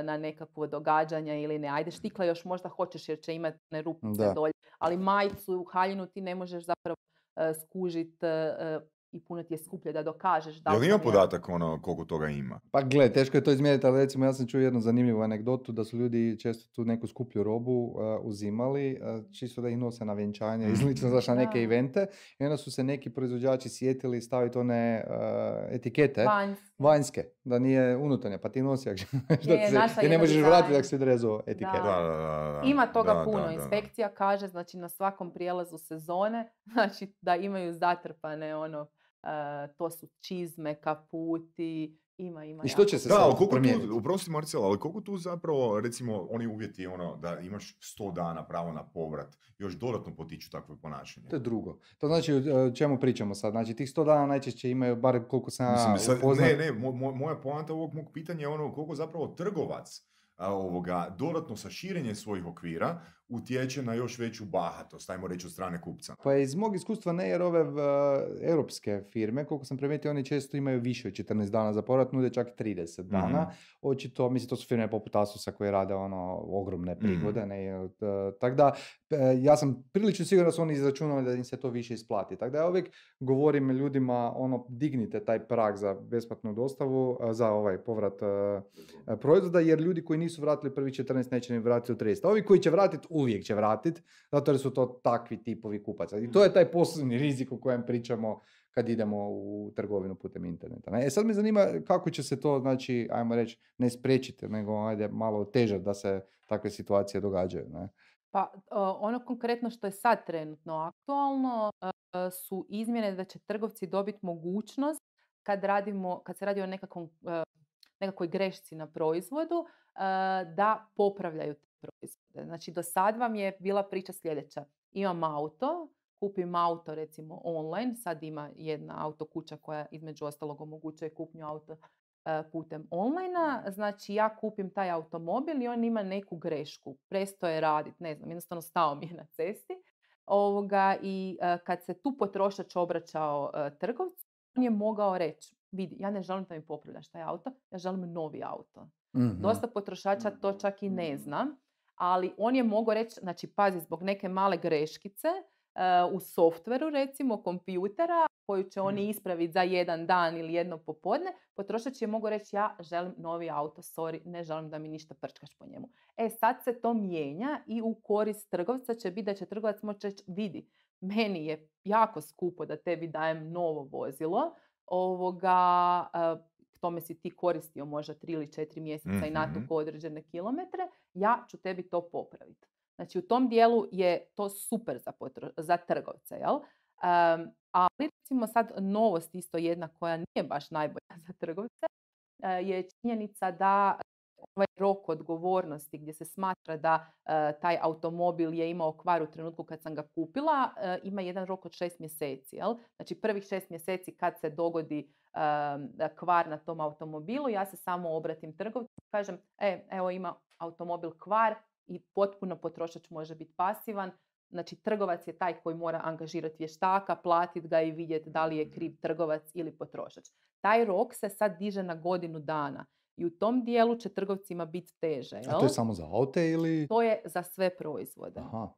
[SPEAKER 2] na nekakvo događanja ili ne. Ajde, štikle još možda hoćeš jer će imati ne rupice dolje, ali majicu, haljinu ti ne možeš zapravo e, skužit e, i puno ti je skuplje da dokažeš da
[SPEAKER 3] Jel ima podatak ono koliko toga ima?
[SPEAKER 1] Pa gle, teško je to izmjeriti, ali recimo ja sam čuo jednu zanimljivu anegdotu da su ljudi često tu neku skuplju robu uh, uzimali, uh, čisto da ih nose na vjenčanje i slično, znaš, na neke evente. I onda su se neki proizvođači sjetili staviti one uh, etikete
[SPEAKER 2] Vanjski.
[SPEAKER 1] vanjske, da nije unutarnja, pa ti nosi ako želiš da
[SPEAKER 2] Je,
[SPEAKER 1] ti se, ne možeš vratiti ako si odrezao etiketu.
[SPEAKER 2] Da.
[SPEAKER 3] Da, da, da, da.
[SPEAKER 2] Ima toga
[SPEAKER 3] Da,
[SPEAKER 2] puno.
[SPEAKER 3] da, da, da.
[SPEAKER 2] Inspekcija kaže, znači na svakom prijelazu sezone, znači da imaju zatrpane ono, e, to su čizme, kaputi, ima, ima.
[SPEAKER 1] I što će se
[SPEAKER 3] Da,
[SPEAKER 1] sad promijeniti?
[SPEAKER 3] tu, uprosti Marcela, ali koliko tu zapravo, recimo, oni uvjeti ono da imaš 100 dana pravo na povrat, još dodatno potiču takvo ponašanje?
[SPEAKER 1] To je drugo. To znači čemu pričamo sad? Znači tih 100 dana najčešće imaju, bar koliko sam
[SPEAKER 3] Mislim, sad,
[SPEAKER 1] upoznat,
[SPEAKER 3] ne, ne, mo- mo- moja poanta ovog mog pitanja je ono koliko zapravo trgovac ovoga, dodatno sa širenjem svojih okvira utječe na još veću bahatost, ajmo reći od strane kupca.
[SPEAKER 1] Pa iz mog iskustva ne, jer ove v, europske firme, koliko sam primijetio, oni često imaju više od 14 dana za povrat, nude čak 30 dana.
[SPEAKER 3] Mhm.
[SPEAKER 1] Očito, mislim, to su firme poput Asusa koje rade ono ogromne
[SPEAKER 3] Mhm.
[SPEAKER 1] prigode. Ne, tako da, e, ja sam prilično siguran da su oni izračunali da im se to više isplati. Tako da ja uvijek govorim ljudima, ono, dignite taj prag za besplatnu dostavu, a, za ovaj povrat e, e, proizvoda, jer ljudi koji nisu vratili prvi 14 neće ni vratiti u 30. A ovi koji će vratiti, uvijek će vratiti, zato jer su to takvi tipovi kupaca. I to je taj poslovni rizik o kojem pričamo kad idemo u trgovinu putem interneta. Ne? E sad me zanima kako će se to, znači, ajmo reći, ne spriječiti, nego ajde malo otežati da se takve situacije događaju. Ne?
[SPEAKER 2] Pa ono konkretno što je sad trenutno aktualno su izmjene da će trgovci dobiti mogućnost kad, radimo, kad se radi o nekakvom, nekakvoj grešci na proizvodu da popravljaju proizvode. Znači do sad vam je bila priča sljedeća. Imam auto, kupim auto recimo online, sad ima jedna auto kuća koja između ostalog omogućuje kupnju auto putem online znači ja kupim taj automobil i on ima neku grešku, presto je raditi, ne znam, jednostavno stao mi je na cesti. Ovoga, I kad se tu potrošač obraćao trgovcu, on je mogao reći, vidi, ja ne želim da mi popravljaš taj auto, ja želim novi auto. mm Dosta potrošača to čak i ne zna, ali on je mogao reći, znači pazi, zbog neke male greškice, u softveru recimo kompjutera koju će oni ispraviti za jedan dan ili jedno popodne, potrošač je mogu reći ja želim novi auto, sorry, ne želim da mi ništa prčkaš po njemu. E sad se to mijenja i u korist trgovca će biti da će trgovac moći reći vidi, meni je jako skupo da tebi dajem novo vozilo, ovoga, tome si ti koristio možda tri ili četiri mjeseca mm-hmm. i natukao određene kilometre, ja ću tebi to popraviti. Znači u tom dijelu je to super za, za trgovce. Jel? Um, ali recimo sad novost isto jedna koja nije baš najbolja za trgovce uh, je činjenica da ovaj rok odgovornosti gdje se smatra da uh, taj automobil je imao kvar u trenutku kad sam ga kupila, uh, ima jedan rok od šest mjeseci. Jel? Znači prvih šest mjeseci kad se dogodi kvar na tom automobilu, ja se samo obratim trgovcu i kažem, e, evo ima automobil kvar, i potpuno potrošač može biti pasivan. Znači trgovac je taj koji mora angažirati vještaka, platiti ga i vidjeti da li je kriv trgovac ili potrošač. Taj rok se sad diže na godinu dana. I u tom dijelu će trgovcima biti teže. Jel?
[SPEAKER 1] A to je samo za aute ili?
[SPEAKER 2] To je za sve proizvode. Aha.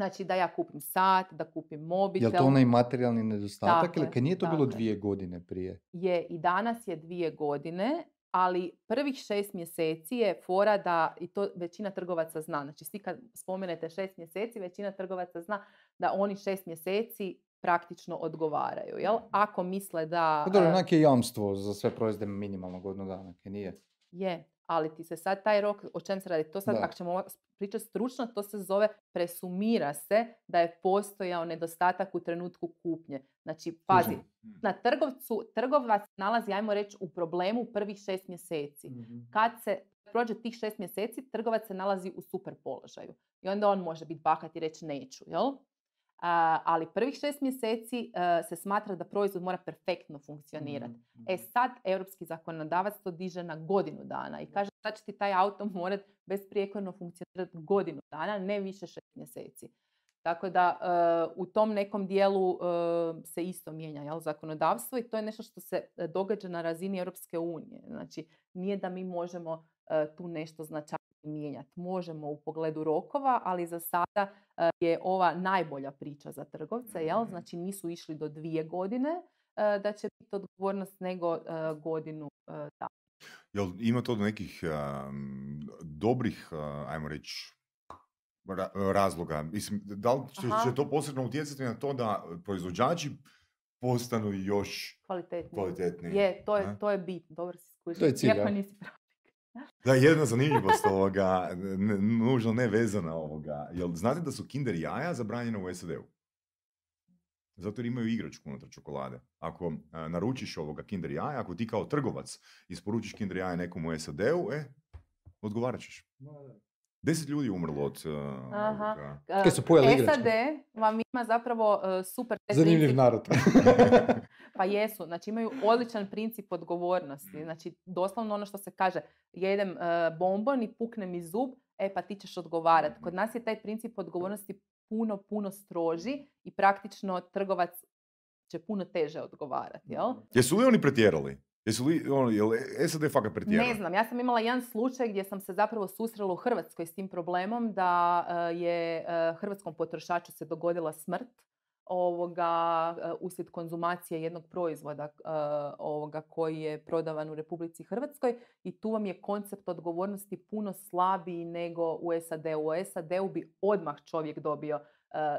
[SPEAKER 2] Znači da ja kupim sat, da kupim mobitel.
[SPEAKER 1] Je to onaj materijalni nedostatak ili kad nije to bilo dvije godine prije?
[SPEAKER 2] Je, i danas je dvije godine ali prvih šest mjeseci je fora da, i to većina trgovaca zna, znači svi kad spomenete šest mjeseci, većina trgovaca zna da oni šest mjeseci praktično odgovaraju, jel? Ako misle da...
[SPEAKER 1] Pa dobro, je jamstvo za sve proizvode minimalno godinu dana, nije?
[SPEAKER 2] Je, ali ti se sad taj rok, o čem se radi? To sad, ako ćemo pričati stručno, to se zove presumira se da je postojao nedostatak u trenutku kupnje. Znači, pazi, mm. na trgovcu, trgovac nalazi, ajmo reći, u problemu prvih šest mjeseci. Mhm. Kad se prođe tih šest mjeseci, trgovac se nalazi u super položaju. I onda on može biti bahat i reći neću, jel? Ali prvih šest mjeseci e, se smatra da proizvod mora perfektno funkcionirati. Mm, e sad, europski zakonodavac to diže na godinu dana i kaže da će ti taj auto morati besprijekorno funkcionirati godinu dana, ne više šest mjeseci. Tako da e, u tom nekom dijelu e, se isto mijenja jel, zakonodavstvo i to je nešto što se događa na razini Europske unije. Znači, nije da mi možemo tu nešto značajno mijenjati. Možemo u pogledu rokova, ali za sada e, je ova najbolja priča za trgovce, jel? Mhm. Znači nisu išli do dvije godine e, da će biti odgovornost nego e, godinu da.
[SPEAKER 3] Jel ima to nekih dobrih, ajmo reći, razloga? Mislim, da li će, to posebno utjecati na to da proizvođači postanu još kvalitetniji?
[SPEAKER 2] Je, to je, to je bitno. Dobro si
[SPEAKER 1] To je cilj,
[SPEAKER 3] da, jedna zanimljivost ovoga, nužno ne vezana ovoga. Jel znate da su kinder jaja zabranjena u SAD-u? Zato jer imaju igračku unutar čokolade. Ako naručiš ovoga kinder jaja, ako ti kao trgovac isporučiš kinder jaja nekom u SAD-u, e, odgovarat ćeš. Deset ljudi je umrlo od... Uh, Aha.
[SPEAKER 1] Kaj su pojeli
[SPEAKER 2] SAD vam ima zapravo uh, super...
[SPEAKER 1] Zanimljiv narod.
[SPEAKER 2] pa jesu. Znači imaju odličan princip odgovornosti. Znači doslovno ono što se kaže, jedem uh, bombon i pukne mi zub, e pa ti ćeš odgovarati. Kod nas je taj princip odgovornosti puno, puno stroži i praktično trgovac će puno teže odgovarati. Jel?
[SPEAKER 3] Jesu li oni pretjerali? Jesu li, ono, jel SAD fakat pretjerao?
[SPEAKER 2] Ne znam, ja sam imala jedan slučaj gdje sam se zapravo susrela u Hrvatskoj s tim problemom da e, je e, hrvatskom potrošaču se dogodila smrt ovoga, e, uslijed konzumacije jednog proizvoda ovoga koji je prodavan u Republici Hrvatskoj i tu vam je koncept odgovornosti puno slabiji nego u SAD-u. U SAD-u bi odmah čovjek dobio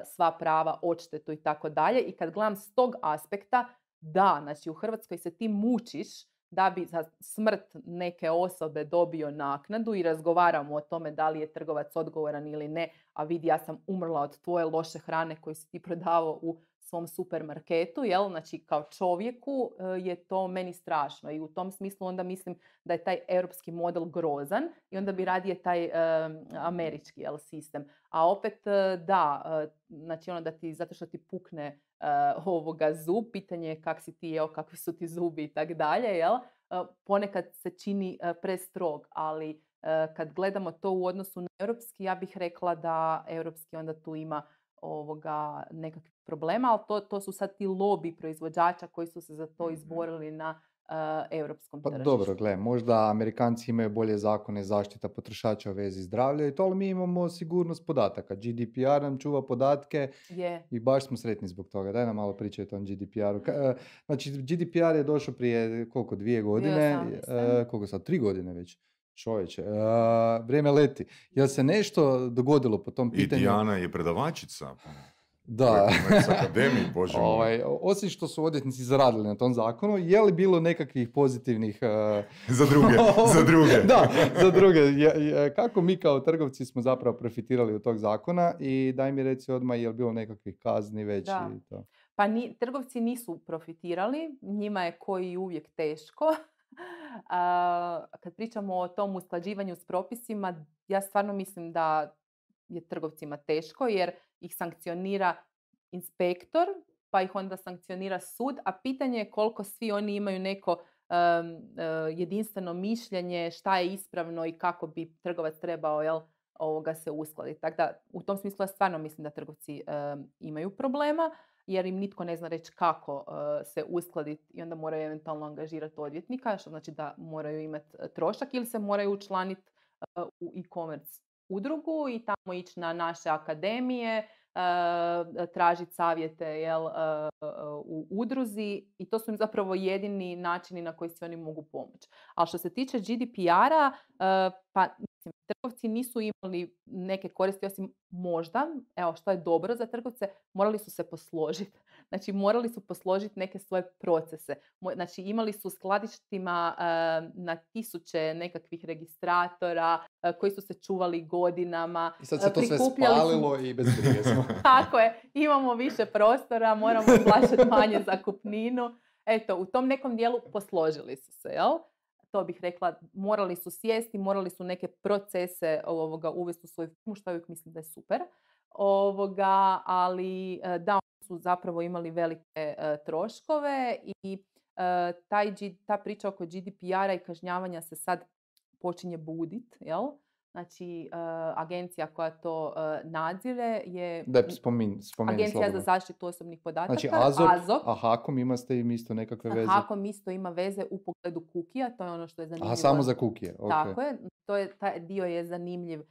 [SPEAKER 2] sva prava, odštetu i tako dalje i kad gledam s tog aspekta da, znači u Hrvatskoj se ti mučiš da bi za smrt neke osobe dobio naknadu i razgovaramo o tome da li je trgovac odgovoran ili ne, a vidi ja sam umrla od tvoje loše hrane koju si ti prodavao u svom supermarketu, jel? Znači kao čovjeku e, je to meni strašno i u tom smislu onda mislim da je taj europski model grozan i onda bi radije taj američki jel, sistem. A opet e, da, e, znači ono da ti, zato što ti pukne ovoga zub, pitanje je kak si ti jeo, kakvi su ti zubi i tak dalje, jel? Ponekad se čini prestrog, ali kad gledamo to u odnosu na europski, ja bih rekla da europski onda tu ima ovoga nekakvih problema, ali to, to su sad ti lobi proizvođača koji su se za to mhm. izborili na uh, europskom
[SPEAKER 1] pa,
[SPEAKER 2] tržištu.
[SPEAKER 1] Dobro, gle, možda Amerikanci imaju bolje zakone zaštita potrošača u vezi zdravlja i to, ali mi imamo sigurnost podataka. GDPR nam čuva podatke
[SPEAKER 2] je.
[SPEAKER 1] i baš smo sretni zbog toga. Daj nam malo pričaj o tom GDPR-u. E, znači, GDPR je došao prije koliko, dvije godine? Uh, koliko sad, tri godine već? Čovječe, vrijeme leti. Jel se nešto dogodilo po tom pitanju?
[SPEAKER 3] I Dijana je predavačica.
[SPEAKER 1] Da.
[SPEAKER 3] Akademiji, bože
[SPEAKER 1] ovaj, osim što su odvjetnici zaradili na tom zakonu, je li bilo nekakvih pozitivnih...
[SPEAKER 3] za druge, za druge.
[SPEAKER 1] da, za druge. kako mi kao trgovci smo zapravo profitirali od tog zakona i daj mi reci odmah je li bilo nekakvih kazni već i to.
[SPEAKER 2] Pa ni, trgovci nisu profitirali, njima je koji uvijek teško. kad pričamo o tom usklađivanju s propisima, ja stvarno mislim da je trgovcima teško jer ih sankcionira inspektor, pa ih onda sankcionira sud, a pitanje je koliko svi oni imaju neko e, jedinstveno mišljenje šta je ispravno i kako bi trgovac trebao jel, ovoga se uskladiti. Tako da u tom smislu ja stvarno mislim da trgovci imaju problema jer im nitko ne zna reći kako e, se uskladiti i onda moraju eventualno angažirati odvjetnika, što znači da moraju imati trošak ili se moraju učlaniti e, u e-commerce udrugu i tamo ići na naše akademije, tražiti savjete jel, u udruzi i to su im zapravo jedini načini na koji se oni mogu pomoći. Ali što se tiče GDPR-a, pa trgovci nisu imali neke koristi osim možda, evo što je dobro za trgovce, morali su se posložiti. Znači morali su posložiti neke svoje procese. Znači imali su skladištima na tisuće nekakvih registratora koji su se čuvali godinama.
[SPEAKER 1] I sad se to sve spalilo i bez.
[SPEAKER 2] Tako je, imamo više prostora, moramo plaćati manje za kupninu. Eto, u tom nekom dijelu posložili su se, jel? To bih rekla, morali su sjesti, morali su neke procese ovoga, uvesti u svoju firmu, što uvijek mislim da je super. Ovoga, ali e, da, su zapravo imali velike e, troškove i e, taj, ta priča oko GDPR-a i kažnjavanja se sad počinje budit, jel? Znači, uh, agencija koja to uh, nadzire je
[SPEAKER 1] da, spomin,
[SPEAKER 2] Agencija
[SPEAKER 1] slobodno.
[SPEAKER 2] za zaštitu osobnih podataka.
[SPEAKER 1] Znači, Azok, Azok. a Hakom ima ste im isto nekakve veze?
[SPEAKER 2] Hakom isto ima veze u pogledu kukija, to je ono što je zanimljivo.
[SPEAKER 1] A samo za kukije, okay.
[SPEAKER 2] Tako je, to je, taj dio je zanimljiv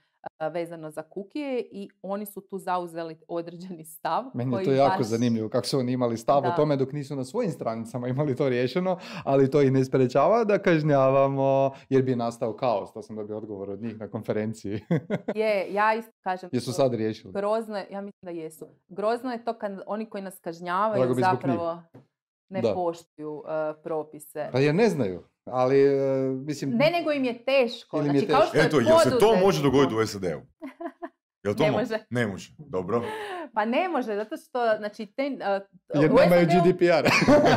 [SPEAKER 2] vezano za kukije i oni su tu zauzeli određeni stav.
[SPEAKER 1] Meni je to jako zanimljivo kako su oni imali stav o tome dok nisu na svojim stranicama imali to riješeno, ali to ih ne sprečava da kažnjavamo jer bi nastao kaos. To sam dobio odgovor od njih na konferenciji.
[SPEAKER 2] je, ja isto kažem.
[SPEAKER 1] Jesu sad riješili?
[SPEAKER 2] Grozno je, ja mislim da jesu. Grozno je to kad oni koji nas kažnjavaju zapravo ne poštuju propise.
[SPEAKER 1] Pa jer ne znaju. Ali, e, mislim...
[SPEAKER 2] Ne, nego im je teško. Znači, je teško. Kao što je
[SPEAKER 3] Eto, jel se to može dogoditi u SAD-u?
[SPEAKER 2] Jel to ne može.
[SPEAKER 3] Ne može, dobro.
[SPEAKER 2] Pa ne može, zato što, znači, te,
[SPEAKER 1] uh, Jer nemaju GDPR.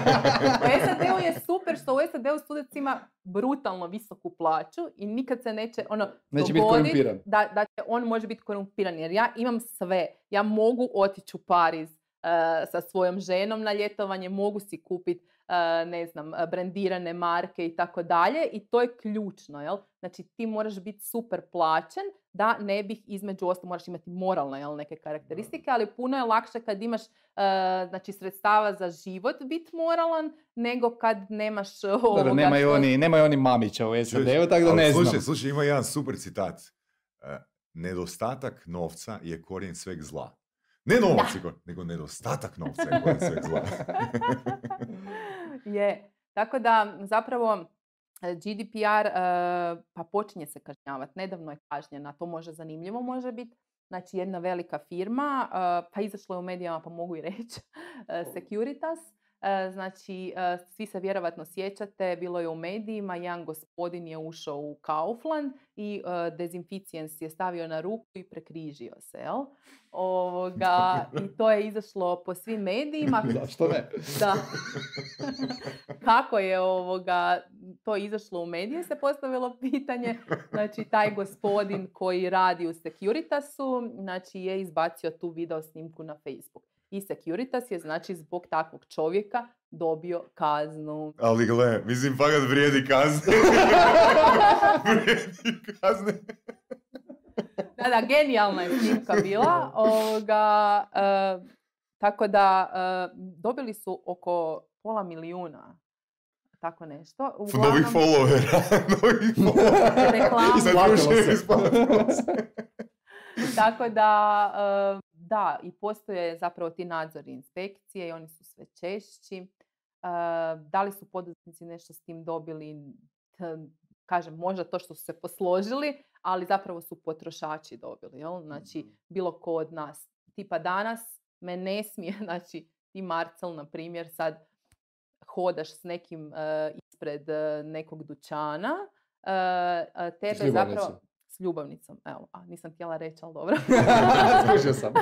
[SPEAKER 2] u SAD-u je super što u SAD-u studenci ima brutalno visoku plaću i nikad se neće, ono,
[SPEAKER 1] neće biti korumpiran.
[SPEAKER 2] Da, da će on može biti korumpiran, jer ja imam sve. Ja mogu otići u Pariz uh, sa svojom ženom na ljetovanje, mogu si kupiti ne znam, brendirane marke i tako dalje i to je ključno, jel? Znači ti moraš biti super plaćen da ne bih između ostalo moraš imati moralne jel, neke karakteristike, ali puno je lakše kad imaš znači, sredstava za život biti moralan nego kad nemaš ovoga
[SPEAKER 1] Dobro, nemaju, što... oni, nemaju oni mamića u SAD-u, tako da ne
[SPEAKER 3] slušaj,
[SPEAKER 1] znam.
[SPEAKER 3] Slušaj, ima jedan super citat. nedostatak novca je korijen sveg zla. Ne novac, nego nedostatak novca je korijen sveg zla.
[SPEAKER 2] je. Tako da zapravo e, GDPR e, pa počinje se kažnjavati. Nedavno je kažnjena, to može zanimljivo može biti. Znači jedna velika firma, e, pa izašla je u medijama pa mogu i reći, Securitas, Znači, e, svi se vjerovatno sjećate, bilo je u medijima, jedan gospodin je ušao u Kaufland i e, dezinficijens je stavio na ruku i prekrižio se, jel? Ovoga, I to je izašlo po svim medijima.
[SPEAKER 1] Zašto ne?
[SPEAKER 2] Da. Kako je ovoga, to izašlo u medije se postavilo pitanje. Znači, taj gospodin koji radi u Securitasu, znači je izbacio tu video snimku na Facebook. I Securitas je, znači, zbog takvog čovjeka dobio kaznu.
[SPEAKER 3] Ali gle, mislim, fakat vrijedi kazne. vrijedi kazne.
[SPEAKER 2] Da, da, genijalna je snimka bila. Ovoga, e, tako da e, dobili su oko pola milijuna. Tako nešto.
[SPEAKER 3] Novih
[SPEAKER 2] Uglavnom,
[SPEAKER 3] followera. Novih followera.
[SPEAKER 1] Se.
[SPEAKER 3] Isplatilo se.
[SPEAKER 2] Tako da, e, da, i postoje zapravo ti nadzori inspekcije i oni su sve češći. E, Da li su poduzetnici nešto s tim dobili? Kažem, možda to što su se posložili, ali zapravo su potrošači dobili. Jel? Znači, bilo ko od nas. Tipa danas me ne smije, znači ti Marcel, na primjer, sad hodaš s nekim e, ispred e, nekog dućana, tebe zapravo... S ljubavnicom, evo, a nisam htjela reći, ali dobro.
[SPEAKER 1] Skužio sam.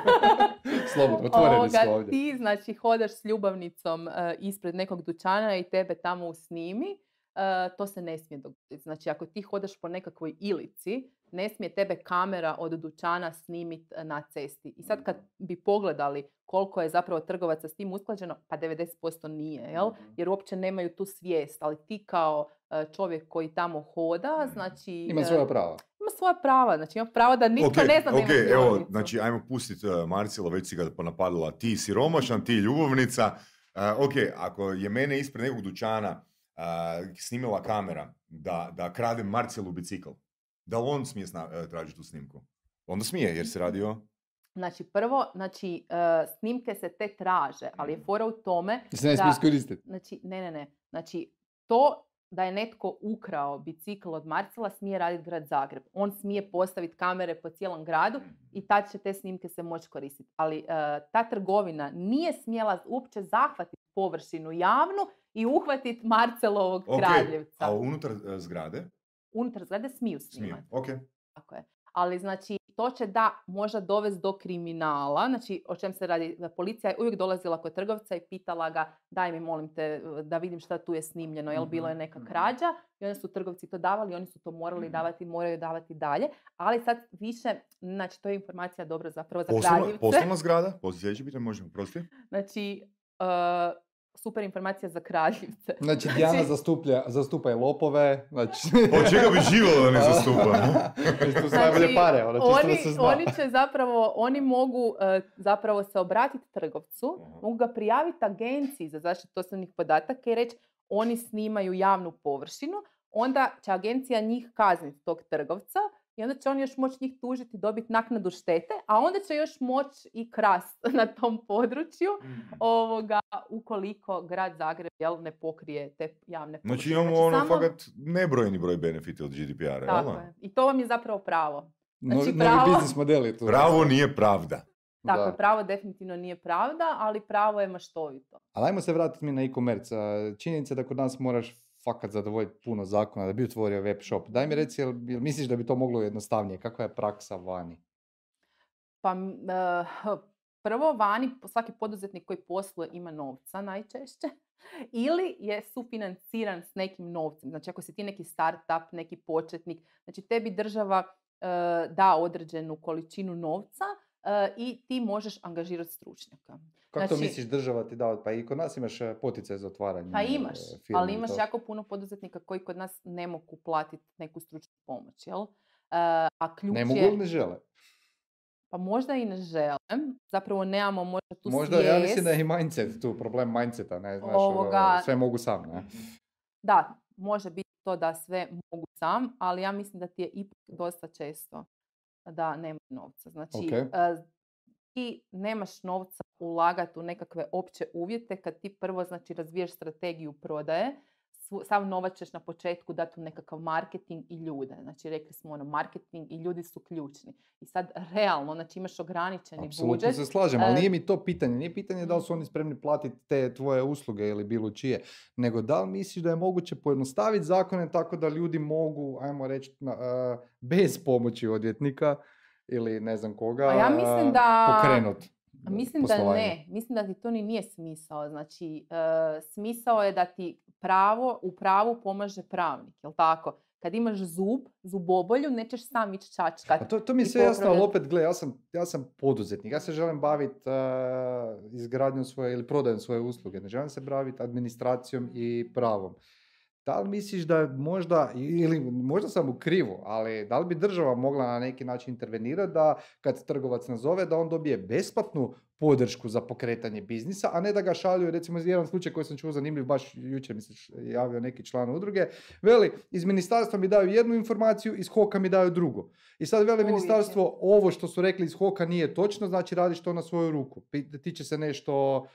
[SPEAKER 1] Slobodno, otvoreni smo ovdje.
[SPEAKER 2] Ti znači hodaš s ljubavnicom e, ispred nekog dućana i tebe tamo usnimi, e, to se ne smije dogoditi. Znači ako ti hodaš po nekakvoj ilici, ne smije tebe kamera od dućana snimit e, na cesti. I sad kad bi pogledali koliko je zapravo trgovaca s tim usklađeno, pa 90% nije, jel? Jer uopće nemaju tu svijest, ali ti kao čovjek koji tamo hoda, znači...
[SPEAKER 1] Ima svoja prava.
[SPEAKER 2] Ima svoja prava, znači ima pravo da nitko
[SPEAKER 3] Ok,
[SPEAKER 2] ne zna da
[SPEAKER 3] ok,
[SPEAKER 2] ima
[SPEAKER 3] evo,
[SPEAKER 2] ljubavnicu.
[SPEAKER 3] znači ajmo pustiti uh, Marcila, već si ga napadala, ti siromašan, ti ljubavnica. Uh, ok, ako je mene ispred nekog dućana uh, snimila kamera da, da kradem Marcilu bicikl, da li on smije sna- uh, tražiti tu snimku? Onda smije, jer se radi o...
[SPEAKER 2] Znači, prvo, znači, e, snimke se te traže, ali je fora u tome
[SPEAKER 1] se ne smije
[SPEAKER 2] da, znači, ne, ne, ne, znači, to da je netko ukrao bicikl od Marcela smije raditi grad Zagreb. On smije postaviti kamere po cijelom gradu i tad će te snimke se moći koristiti. Ali e, ta trgovina nije smjela uopće zahvatiti površinu javnu i uhvatiti Marcelovog
[SPEAKER 3] Ok,
[SPEAKER 2] kraljevca.
[SPEAKER 3] a unutar uh, zgrade
[SPEAKER 2] Unutar zgrade smiju snimati.
[SPEAKER 3] Ok.
[SPEAKER 2] Tako je. Ali znači to će da možda dovesti do kriminala. Znači o čem se radi? Policija je uvijek dolazila kod trgovca i pitala ga daj mi molim te da vidim šta tu je snimljeno, jel bilo je neka
[SPEAKER 3] Mhm, mhm.
[SPEAKER 2] krađa i onda su trgovci to davali, oni su to morali
[SPEAKER 3] Mhm.
[SPEAKER 2] davati, moraju davati dalje. Ali sad više, znači to je informacija dobra zapravo za kraljevce.
[SPEAKER 3] poslovna zgrada? Poslije sljedeće pitanje možemo, prosti?
[SPEAKER 2] Znači uh, super informacija za kraljevce.
[SPEAKER 1] Znači, Dijana
[SPEAKER 2] Znači-
[SPEAKER 1] zastuplja, zastupa i lopove. Znači...
[SPEAKER 3] Od čega bi živjelo da ne
[SPEAKER 1] najbolje
[SPEAKER 2] Znači,
[SPEAKER 1] pare, čisto
[SPEAKER 2] oni,
[SPEAKER 1] da se zna.
[SPEAKER 2] oni će zapravo, oni mogu e, zapravo se obratiti trgovcu,
[SPEAKER 3] Aha.
[SPEAKER 2] mogu ga prijaviti agenciji za zaštitu osobnih podataka i reći oni snimaju javnu površinu, onda će agencija njih kazniti tog trgovca i onda će on još moći njih tužiti, dobiti naknadu štete, a onda će još moći i krast na tom području ovoga, ukoliko grad Zagreb jel, ne pokrije te javne
[SPEAKER 3] Znači
[SPEAKER 2] površine.
[SPEAKER 3] imamo ono
[SPEAKER 2] samo-
[SPEAKER 3] fakat nebrojeni broj benefita od GDPR-a, jel
[SPEAKER 2] Tako
[SPEAKER 3] da?
[SPEAKER 2] je. I to vam je zapravo pravo.
[SPEAKER 1] No-
[SPEAKER 2] znači,
[SPEAKER 1] novi
[SPEAKER 2] pravo-
[SPEAKER 1] biznis modeli tu.
[SPEAKER 3] Pravo nije pravda.
[SPEAKER 2] Tako
[SPEAKER 1] Da.
[SPEAKER 2] je, pravo definitivno nije pravda, ali pravo je maštovito.
[SPEAKER 1] Ali ajmo se vratiti mi na e-commerce. Činjenica je da kod nas moraš fakat zadovoljiti puno zakona da bi otvorio web shop. Daj mi reci, jel, jel misliš da bi to moglo jednostavnije? Kakva je praksa vani?
[SPEAKER 2] Pa eh, prvo vani svaki poduzetnik koji posluje ima novca najčešće ili je sufinanciran s nekim novcem. Znači ako si ti neki startup, neki početnik, znači tebi država eh, da određenu količinu novca i ti možeš angažirati stručnjaka.
[SPEAKER 1] Kako to
[SPEAKER 2] Znači-
[SPEAKER 1] misliš država ti da? Pa i kod nas imaš e, poticaj za otvaranje
[SPEAKER 2] Pa
[SPEAKER 1] e,
[SPEAKER 2] imaš,
[SPEAKER 1] firme
[SPEAKER 2] ali imaš
[SPEAKER 1] to.
[SPEAKER 2] jako puno poduzetnika koji kod nas ne mogu platiti neku stručnu pomoć, jel? Eh, a ključ
[SPEAKER 1] Ne mogu
[SPEAKER 2] je...
[SPEAKER 1] ili ne žele?
[SPEAKER 2] Pa možda i ne žele. Zapravo nemamo možda tu
[SPEAKER 1] Možda,
[SPEAKER 2] svijest.
[SPEAKER 1] ja mislim da je i mindset tu, problem mindseta, ne, znaš,
[SPEAKER 2] Ovoga-
[SPEAKER 1] sve mogu sam, ne?
[SPEAKER 2] Da, može biti to da sve mogu sam, ali ja mislim da ti je ipak dosta često da nema novca. Znači,
[SPEAKER 1] Ok.
[SPEAKER 2] eh, ti nemaš novca ulagati u nekakve opće uvjete kad ti prvo znači razviješ strategiju prodaje, sav novac ćeš na početku dati u nekakav marketing i ljude. Znači, rekli smo ono, marketing i ljudi su ključni. I sad, realno, znači imaš ograničeni
[SPEAKER 1] Apsolutno
[SPEAKER 2] budžet.
[SPEAKER 1] se slažem, ali
[SPEAKER 2] E,
[SPEAKER 1] nije mi to pitanje. Nije pitanje da li su oni spremni platiti te tvoje usluge ili bilo čije, nego da li misliš da je moguće pojednostaviti zakone tako da ljudi mogu, ajmo reći, na- a, bez pomoći odvjetnika ili ne znam koga,
[SPEAKER 2] A ja mislim
[SPEAKER 1] a,
[SPEAKER 2] da-
[SPEAKER 1] pokrenut
[SPEAKER 2] A Mislim da ne. Mislim da ti to ni nije smisao. Znači, e, smisao je da ti pravo, u pravu pomaže pravnik, jel tako? Kad imaš zub, zubobolju, nećeš sam ići čačkat.
[SPEAKER 1] Pa to, to mi je sve jasno, ali opet, gle, ja sam, ja sam poduzetnik, ja se želim baviti izgradnjom svoje ili prodajom svoje usluge, ne želim se baviti administracijom i pravom. Da li misliš da možda, ili možda sam u krivu, ali da li bi država mogla na neki način intervenirati da kad trgovac nazove da on dobije besplatnu podršku za pokretanje biznisa, a ne da ga šalju, recimo jedan slučaj koji sam čuo zanimljiv, baš jučer mi se javio neki član udruge, veli, iz ministarstva mi daju jednu informaciju, iz HOKA mi daju drugu. I sad veli ministarstvo, ovo što su rekli iz HOKA nije točno, znači radiš to na svoju ruku. Tiče se nešto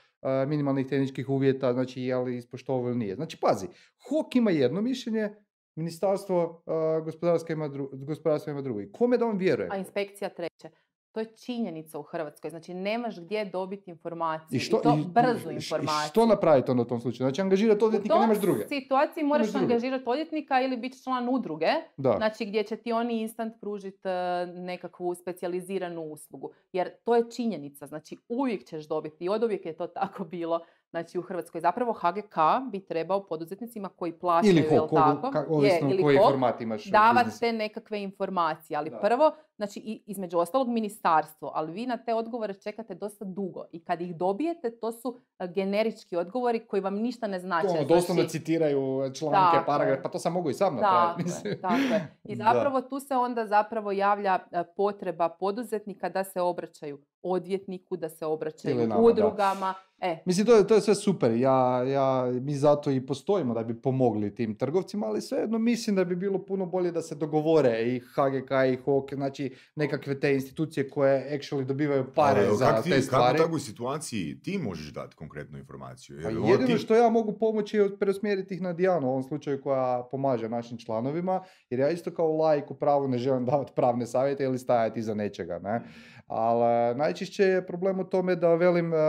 [SPEAKER 1] minimalnih tehničkih uvjeta, znači je li ispoštovao ili nije. Znači pazi, HOK ima jedno mišljenje, ministarstvo e, gospodarstva ima, dru- ima drugo. I kome da on vjeruje?
[SPEAKER 2] A inspekcija treće. To je činjenica u Hrvatskoj. Znači, nemaš gdje dobiti informaciju.
[SPEAKER 1] I što,
[SPEAKER 2] to
[SPEAKER 1] i-
[SPEAKER 2] brzu
[SPEAKER 1] i- i
[SPEAKER 2] informaciju.
[SPEAKER 1] što napraviti onda u tom slučaju? Znači angažirati odvjetnika,
[SPEAKER 2] U
[SPEAKER 1] nemaš druge.
[SPEAKER 2] situaciji moraš angažirati odvjetnika ili biti član udruge,
[SPEAKER 1] Da.
[SPEAKER 2] znači gdje će ti oni instant pružiti nekakvu specijaliziranu uslugu. Jer to je činjenica, znači uvijek ćeš dobiti i od uvijek je to tako bilo. Znači u Hrvatskoj zapravo HGK bi trebao poduzetnicima koji plaćaju,
[SPEAKER 1] ili
[SPEAKER 2] jel
[SPEAKER 1] HOK,
[SPEAKER 2] tako?
[SPEAKER 1] ka-
[SPEAKER 2] Je,
[SPEAKER 1] ovisno
[SPEAKER 2] ili
[SPEAKER 1] koji format imaš.
[SPEAKER 2] davati te nekakve informacije. Ali
[SPEAKER 1] Da.
[SPEAKER 2] prvo, znači i, između ostalog ministarstvo, ali vi na te odgovore čekate dosta dugo. I kad ih dobijete, to su e, generički odgovori koji vam ništa ne znači.
[SPEAKER 1] ono, doslovno
[SPEAKER 2] Znači,
[SPEAKER 1] citiraju članke,
[SPEAKER 2] Tako je.
[SPEAKER 1] paragraf, pa to sam mogu i sam
[SPEAKER 2] tako
[SPEAKER 1] napraviti.
[SPEAKER 2] je, tako je. I zapravo tu se onda zapravo javlja e, potreba poduzetnika da se obraćaju odvjetniku, da se obraćaju
[SPEAKER 1] da.
[SPEAKER 2] udrugama. E,
[SPEAKER 1] Mislim, to je, to je sve super. Ja, ja, mi zato i postojimo da bi pomogli tim trgovcima, ali svejedno mislim da bi bilo puno bolje da se dogovore i HGK i HOK, znači nekakve te institucije koje actually dobivaju pare
[SPEAKER 3] Ali
[SPEAKER 1] za
[SPEAKER 3] ti,
[SPEAKER 1] te
[SPEAKER 3] Kako
[SPEAKER 1] stvari.
[SPEAKER 3] u takvoj situaciji ti možeš dati konkretnu informaciju?
[SPEAKER 1] Pa
[SPEAKER 3] Jer ono
[SPEAKER 1] jedino
[SPEAKER 3] ti-
[SPEAKER 1] što ja mogu pomoći je preusmjeriti ih na Dijanu, u ovom slučaju koja pomaže našim članovima, jer ja isto kao laik u pravu ne želim davati pravne savjete ili stajati iza nečega, ne? Ali najčešće je problem u tome da velim e, e,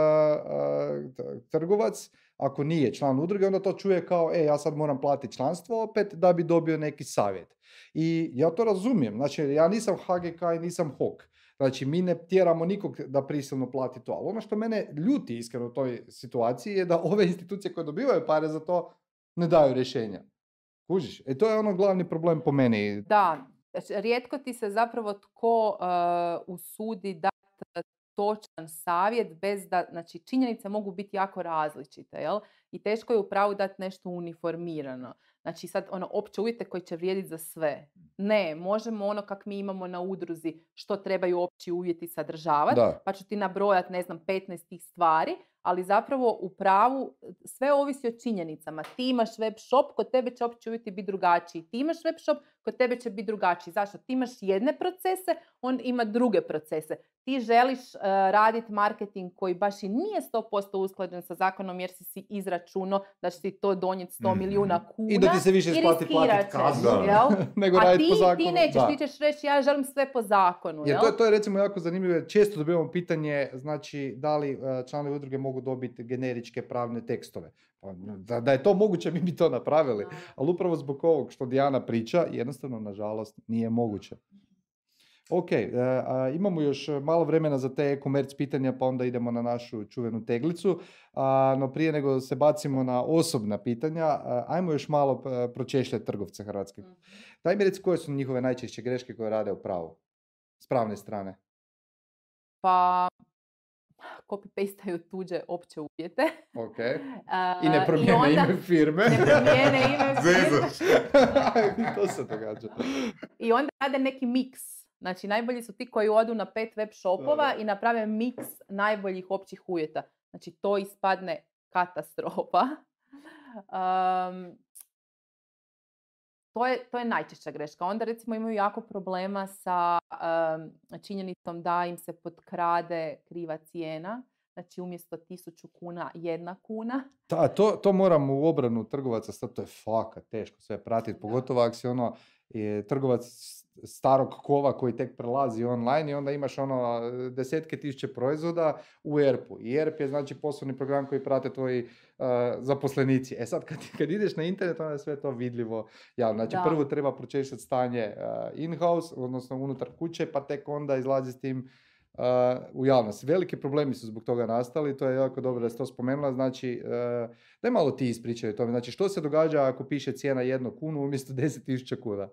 [SPEAKER 1] t- trgovac, ako nije član udruge, onda to čuje kao, e, ja sad moram platiti članstvo opet da bi dobio neki savjet. I ja to razumijem, znači ja nisam HGK i nisam HOK. Znači, mi ne tjeramo nikog da prisilno plati to. Ali ono što mene ljuti iskreno u toj situaciji je da ove institucije koje dobivaju pare za to ne daju rješenja. Kužiš? E to je ono glavni problem po meni.
[SPEAKER 2] Da, znači, rijetko ti se zapravo tko e, usudi dati točan savjet bez da, znači činjenice mogu biti jako različite, jel? I teško je u pravu dati nešto uniformirano. Znači sad ono opće uvjete koji će vrijediti za sve. Ne, možemo ono kak mi imamo na udruzi što trebaju opći uvjeti sadržavati,
[SPEAKER 1] Da.
[SPEAKER 2] pa ću ti nabrojati ne znam 15 tih stvari, ali zapravo u pravu sve ovisi o činjenicama. Ti imaš web shop, kod tebe će opći uvjeti biti drugačiji. Ti imaš web shop, kod tebe će biti drugačiji. Zašto? Ti imaš jedne procese, on ima druge procese. Ti želiš uh, raditi marketing koji baš i nije 100% usklađen sa zakonom jer si si izračunao da će ti to donijeti 100
[SPEAKER 3] Mhm.
[SPEAKER 2] milijuna kuna.
[SPEAKER 1] I da ti se više isplati platiti kaznu, nego
[SPEAKER 2] A
[SPEAKER 1] raditi
[SPEAKER 2] ti,
[SPEAKER 1] po zakonu.
[SPEAKER 2] ti nećeš,
[SPEAKER 1] Da.
[SPEAKER 2] ti ćeš reći ja želim sve po zakonu.
[SPEAKER 1] Jer
[SPEAKER 2] jel?
[SPEAKER 1] to, je- to je recimo jako zanimljivo, često dobivamo pitanje, znači, da li e, članovi udruge mogu dobiti generičke pravne tekstove. Pa, Da, da je to moguće, mi bi to napravili. Ali upravo zbog ovog što Dijana priča, jednostavno, nažalost, nije moguće. Ok, e, a, imamo još malo vremena za te e-commerce pitanja, pa onda idemo na našu čuvenu teglicu. A, no prije nego se bacimo na osobna pitanja, a, ajmo još malo e, pročešljati trgovce hrvatske.
[SPEAKER 2] Mhm.
[SPEAKER 1] Daj mi reci koje su njihove najčešće greške koje rade u pravu, s pravne strane.
[SPEAKER 2] Pa copy-pastaju tuđe opće uvjete.
[SPEAKER 1] Ok. I ne promijene
[SPEAKER 2] onda
[SPEAKER 1] ime firme.
[SPEAKER 2] Ne promijene ime firme.
[SPEAKER 1] To se događa.
[SPEAKER 2] I onda rade neki miks. Znači, najbolji su ti koji odu na pet web shopova i naprave miks najboljih općih uvjeta. Znači, to ispadne katastrofa. Um, to je, to je najčešća greška. Onda recimo imaju jako problema sa um, činjenicom da im se potkrade kriva cijena. Znači umjesto 1000 kuna jedna kuna.
[SPEAKER 1] Da, to, to moram u obranu trgovaca stati, to je fakat teško sve pratiti, pogotovo ako si ono je trgovac starog kova koji tek prelazi online i onda imaš ono desetke tisuće proizvoda u ERP-u. I ERP je znači poslovni program koji prate tvoji uh, zaposlenici. E sad kad, kad ideš na internet onda je sve to vidljivo javno. Znači
[SPEAKER 2] Da.
[SPEAKER 1] prvo treba pročešati stanje uh, in-house, odnosno unutar kuće, pa tek onda izlazi s tim uh, u javnost. Veliki problemi su zbog toga nastali, to je jako dobro da ste to spomenula, znači uh, daj malo ti ispričaj o tome, znači što se događa ako piše cijena jednu kunu umjesto 10.000 kuna?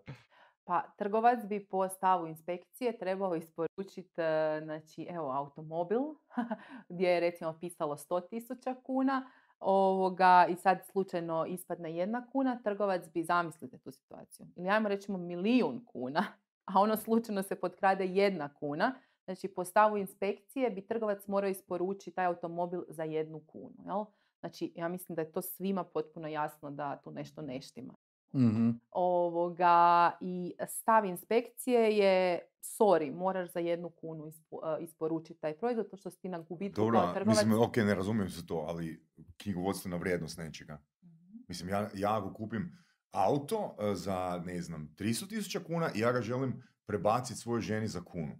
[SPEAKER 2] Pa trgovac bi po stavu inspekcije trebao isporučiti e, znači, evo, automobil gdje je recimo pisalo 100.000 kuna ovoga, i sad slučajno ispadne jedna kuna, trgovac bi, zamislite tu situaciju, ili ajmo recimo milijun kuna, a ono slučajno se potkrade jedna kuna, znači po stavu inspekcije bi trgovac morao isporučiti taj automobil za jednu kunu. Jel? Znači, ja mislim da je to svima potpuno jasno da tu nešto ne
[SPEAKER 1] Mhm.
[SPEAKER 2] ovoga i stav inspekcije je sorry, moraš za jednu kunu e, isporučiti taj proizvod, to što si ti na gubitku
[SPEAKER 3] Dobro,
[SPEAKER 2] kao trgovac.
[SPEAKER 3] mislim, ok, ne razumijem se to, ali knjigovodstvena vrijednost nečega.
[SPEAKER 2] Mhm.
[SPEAKER 3] Mislim, ja, ja ako kupim auto e, za, ne znam, 300 tisuća kuna i ja ga želim prebaciti svojoj ženi za kunu.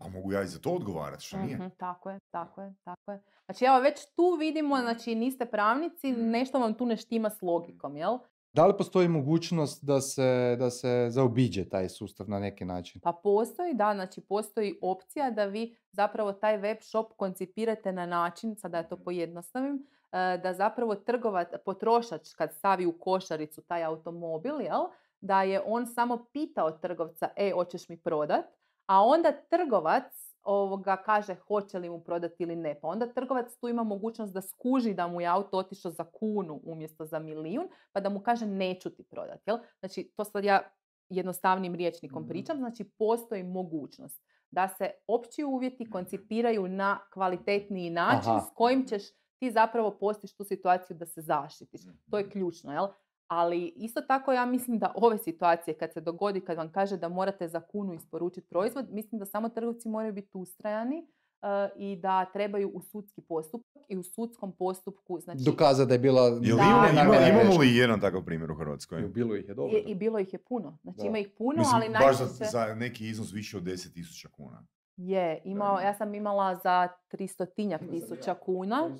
[SPEAKER 3] A mogu ja i za to odgovarati, što nije?
[SPEAKER 2] Mhm, tako je, tako je, tako je. Znači evo već tu vidimo, znači niste pravnici,
[SPEAKER 3] Mhm.
[SPEAKER 2] nešto vam tu ne štima s logikom, jel?
[SPEAKER 1] Da li postoji mogućnost da se, da se zaobiđe taj sustav na neki način?
[SPEAKER 2] Pa postoji, da, znači postoji opcija da vi zapravo taj web shop koncipirate na način, sada ja to pojednostavim, e, da zapravo trgovac, potrošač kad stavi u košaricu taj automobil, jel, da je on samo pitao trgovca, e, hoćeš mi prodat, a onda trgovac ovoga kaže hoće li mu prodati ili ne. Pa onda trgovac tu ima mogućnost da skuži da mu je auto otišao za kunu umjesto za milijun, pa da mu kaže neću ti prodati. Jel? Znači, to sad ja jednostavnim rječnikom
[SPEAKER 1] Mhm.
[SPEAKER 2] pričam, znači postoji mogućnost da se opći uvjeti koncipiraju na kvalitetniji način
[SPEAKER 1] Aha.
[SPEAKER 2] s kojim ćeš ti zapravo postići tu situaciju da se zaštitiš. To je ključno, jel? Ali isto tako ja mislim da ove situacije kad se dogodi, kad vam kaže da morate za kunu isporučiti proizvod, mislim da samo trgovci moraju biti ustrajani e, i da trebaju u sudski postupak i u sudskom postupku, znači
[SPEAKER 1] Dokaza da je bila...
[SPEAKER 2] Da,
[SPEAKER 3] ima-
[SPEAKER 2] da,
[SPEAKER 3] ima-
[SPEAKER 2] da.
[SPEAKER 3] imamo li jedan takav primjer u Hrvatskoj?
[SPEAKER 1] I Bilo ih je dobro.
[SPEAKER 2] i, i bilo ih je puno. Znači
[SPEAKER 1] Da.
[SPEAKER 2] ima ih puno,
[SPEAKER 3] Mislim,
[SPEAKER 2] ali
[SPEAKER 3] baš za,
[SPEAKER 2] najčešće
[SPEAKER 3] za neki iznos više od 10.000 kuna.
[SPEAKER 2] je. Imao, ja sam imala za 300 tisuća kuna.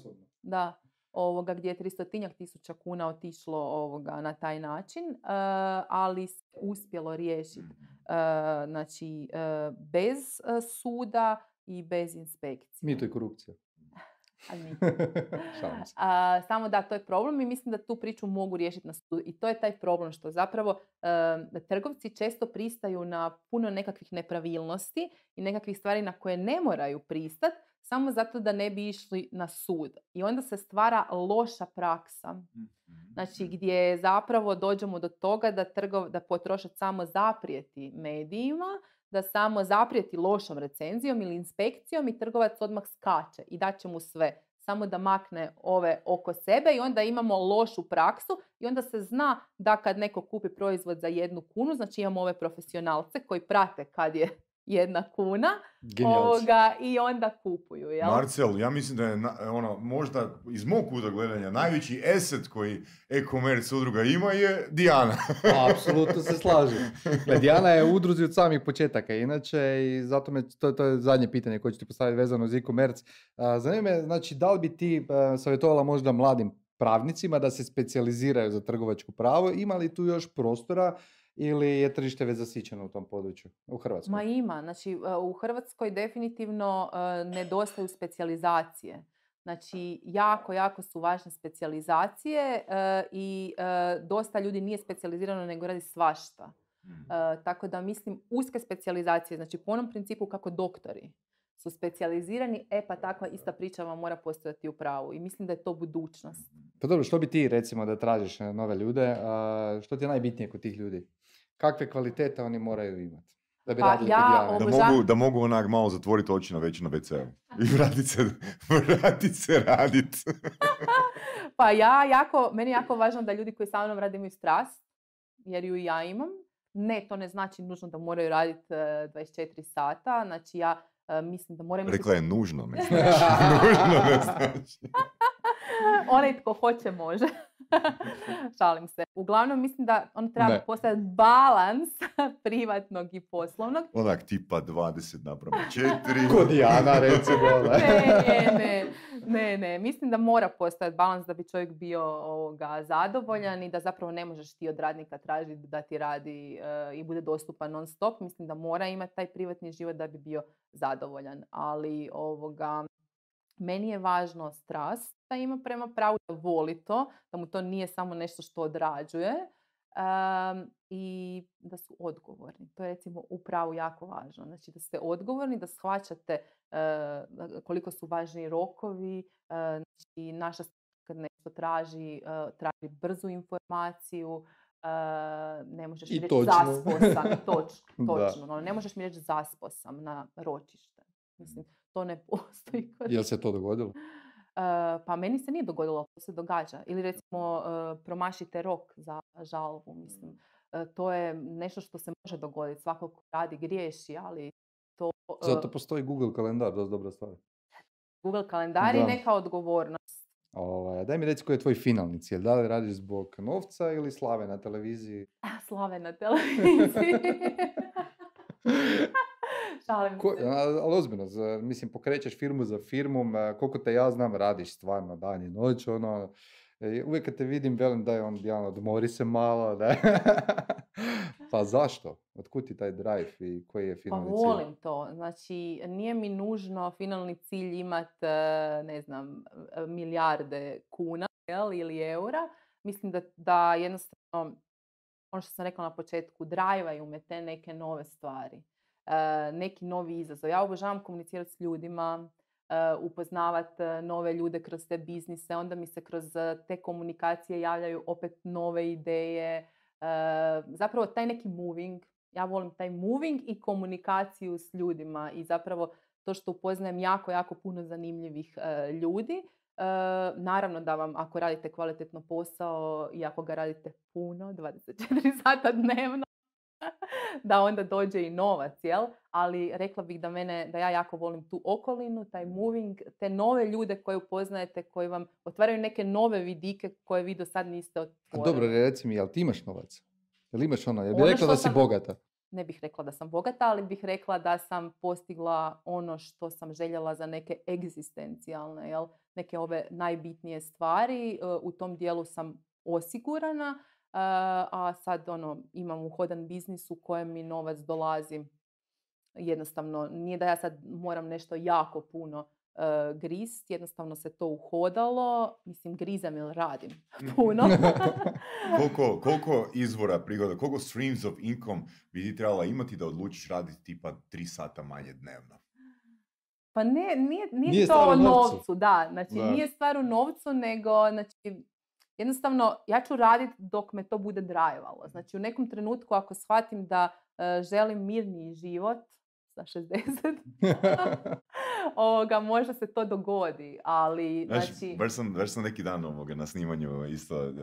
[SPEAKER 2] Da, ovoga, gdje je 300 tisuća kuna otišlo ovoga na taj način, e, ali se uspjelo riješiti e, znači, e, bez suda i bez inspekcije.
[SPEAKER 1] Mito i korupcija.
[SPEAKER 2] A samo da, to je problem i mislim da tu priču mogu riješiti na sudu. I to je taj problem što zapravo e, trgovci često pristaju na puno nekakvih nepravilnosti i nekakvih stvari na koje ne moraju pristat samo zato da ne bi išli na sud. I onda se stvara loša praksa. Znači gdje zapravo dođemo do toga da, trgov, da potrošač samo zaprijeti medijima, da samo zaprijeti lošom recenzijom ili inspekcijom i trgovac odmah skače i daće mu sve. Samo da makne ove oko sebe i onda imamo lošu praksu i onda se zna da kad neko kupi proizvod za jednu kunu, znači imamo ove profesionalce koji prate kad je jedna kuna ovoga, i onda kupuju. Jel?
[SPEAKER 3] Marcel, ja mislim da je na- ono, možda iz mog kuta gledanja najveći eset koji e-commerce udruga ima je Dijana.
[SPEAKER 1] Apsolutno se slažem. Gle, Dijana je u udruzi od samih početaka, inače, i zato me, to, to je zadnje pitanje koje ću ti postaviti vezano uz e-commerce. A, Zanima me, znači, da li bi ti a, savjetovala možda mladim pravnicima da se specijaliziraju za trgovačko pravo, ima li tu još prostora ili je tržište već zasićeno u tom području u Hrvatskoj?
[SPEAKER 2] Ma ima, znači e, u Hrvatskoj definitivno e, nedostaju specijalizacije. Znači jako, jako su važne specijalizacije e, i dosta ljudi nije specijalizirano nego radi svašta. E, tako da mislim uske specijalizacije, znači po onom principu kako doktori su specijalizirani, e pa takva ista priča vam mora postojati u pravu i mislim da je to budućnost.
[SPEAKER 1] Pa dobro, što bi ti recimo da tražiš e, nove ljude, a, što ti je najbitnije kod tih ljudi? Kakve kvalitete oni moraju imati? Da bi
[SPEAKER 2] Pa
[SPEAKER 1] radili
[SPEAKER 2] ja
[SPEAKER 1] kod Dijane?
[SPEAKER 3] Da mogu, da mogu onak malo zatvoriti oči na već na WC-u. I vratit se, vratit se radit.
[SPEAKER 2] Pa ja jako, meni je jako važno da ljudi koji sa mnom rade imaju strast, jer ju i ja imam. Ne, to ne znači nužno da moraju raditi 24 sata. Znači ja e, mislim da mora imati...
[SPEAKER 3] Rekla je nužno, ne znači. nužno ne znači.
[SPEAKER 2] Onaj tko hoće može. Šalim se. Uglavnom mislim da on treba
[SPEAKER 1] Ne.
[SPEAKER 2] postaviti balans privatnog i poslovnog.
[SPEAKER 3] Onak tipa 20 napravo 4.
[SPEAKER 1] Kod Dijana, recimo. da.
[SPEAKER 2] ne, ne, ne, ne. Mislim da mora postojati balans da bi čovjek bio ovoga, zadovoljan i da zapravo ne možeš ti od radnika tražiti da ti radi e, i bude dostupan non stop. Mislim da mora imati taj privatni život da bi bio zadovoljan. Ali ovoga, meni je važno strast da ima prema pravu, da voli to, da mu to nije samo nešto što odrađuje em, i da su odgovorni. To je recimo u pravu jako važno. Znači da ste odgovorni, da shvaćate e, koliko su važni rokovi. e, znači naša kad nešto traži, e, traži brzu informaciju, e, ne možeš
[SPEAKER 1] I
[SPEAKER 2] mi reći
[SPEAKER 1] točno.
[SPEAKER 2] zasposan, toč, točno. no, ne možeš mi reći zasposam na ročište. Mislim, to ne postoji kod
[SPEAKER 1] Jel se to dogodilo?
[SPEAKER 2] E, pa meni se nije dogodilo, to se događa. Ili recimo e, promašite rok za žalbu, mislim. E, to je nešto što se može dogoditi. Svako ko radi griješi, ali to
[SPEAKER 1] Zato postoji Google kalendar, dosta dobra stvar.
[SPEAKER 2] Google kalendar i
[SPEAKER 1] Da.
[SPEAKER 2] neka odgovornost.
[SPEAKER 1] Ovaj, daj mi reci koji je tvoj finalni cilj. Da li radiš zbog novca ili slave na televiziji?
[SPEAKER 2] Slave na televiziji. Šalim
[SPEAKER 1] Ko,
[SPEAKER 2] se.
[SPEAKER 1] ali ozbiljno, za- mislim, pokrećeš firmu za firmom, koliko te ja znam, radiš stvarno dan i noć, ono, e, uvijek kad te vidim, velim da je on, Dijana, odmori se malo, da. pa zašto? Otkud ti taj drive i koji je
[SPEAKER 2] Pa
[SPEAKER 1] finalni cilj?
[SPEAKER 2] volim to. Znači, nije mi nužno finalni cilj imat, e, ne znam, e, milijarde kuna jel, ili eura. Mislim da, da jednostavno, ono što sam rekla na početku, drajvaju me te neke nove stvari. E, neki novi izazov. Ja obožavam komunicirati s ljudima, e, upoznavat e, nove ljude kroz te biznise, onda mi se kroz te komunikacije javljaju opet nove ideje. Zapravo taj neki moving, ja volim taj moving i komunikaciju s ljudima i zapravo to što upoznajem jako, jako puno zanimljivih ljudi. Naravno da vam ako radite kvalitetno posao i ako ga radite puno, 24 sata dnevno, da onda dođe i novac, jel? Ali rekla bih da mene, da ja jako volim tu okolinu, taj moving, te nove ljude koje upoznajete, koji vam otvaraju neke nove vidike koje vi do sad niste
[SPEAKER 1] A
[SPEAKER 2] otvorili.
[SPEAKER 1] dobro, reci mi, jel ti imaš novac? Jel imaš ono, jel bi
[SPEAKER 2] Ono
[SPEAKER 1] rekla da si
[SPEAKER 2] sam-
[SPEAKER 1] bogata?
[SPEAKER 2] ne bih rekla da sam bogata, ali bih rekla da sam postigla ono što sam željela za neke egzistencijalne, jel? neke ove najbitnije stvari. E, U tom dijelu sam osigurana, a sad ono, imam uhodan biznis u kojem mi novac dolazi. Jednostavno, nije da ja sad moram nešto jako puno e, grist, jednostavno se to uhodalo. Mislim, grizam jer radim puno.
[SPEAKER 3] koliko, koliko izvora prihoda, koliko streams of income bi ti trebala imati da odlučiš raditi tipa 3 sata manje dnevno?
[SPEAKER 2] Pa ne, nije, nije,
[SPEAKER 1] Nije
[SPEAKER 2] to o
[SPEAKER 1] novcu.
[SPEAKER 2] novcu, da. Znači,
[SPEAKER 1] Da.
[SPEAKER 2] nije stvar u novcu, nego, znači, jednostavno, ja ću raditi dok me to bude drajvalo. Znači, u nekom trenutku ako shvatim da e, želim mirniji život sa 60, ovoga, možda se to dogodi, ali,
[SPEAKER 3] Znaš,
[SPEAKER 2] znači,
[SPEAKER 3] baš, sam, baš sam neki dan ovoga na snimanju isto uh,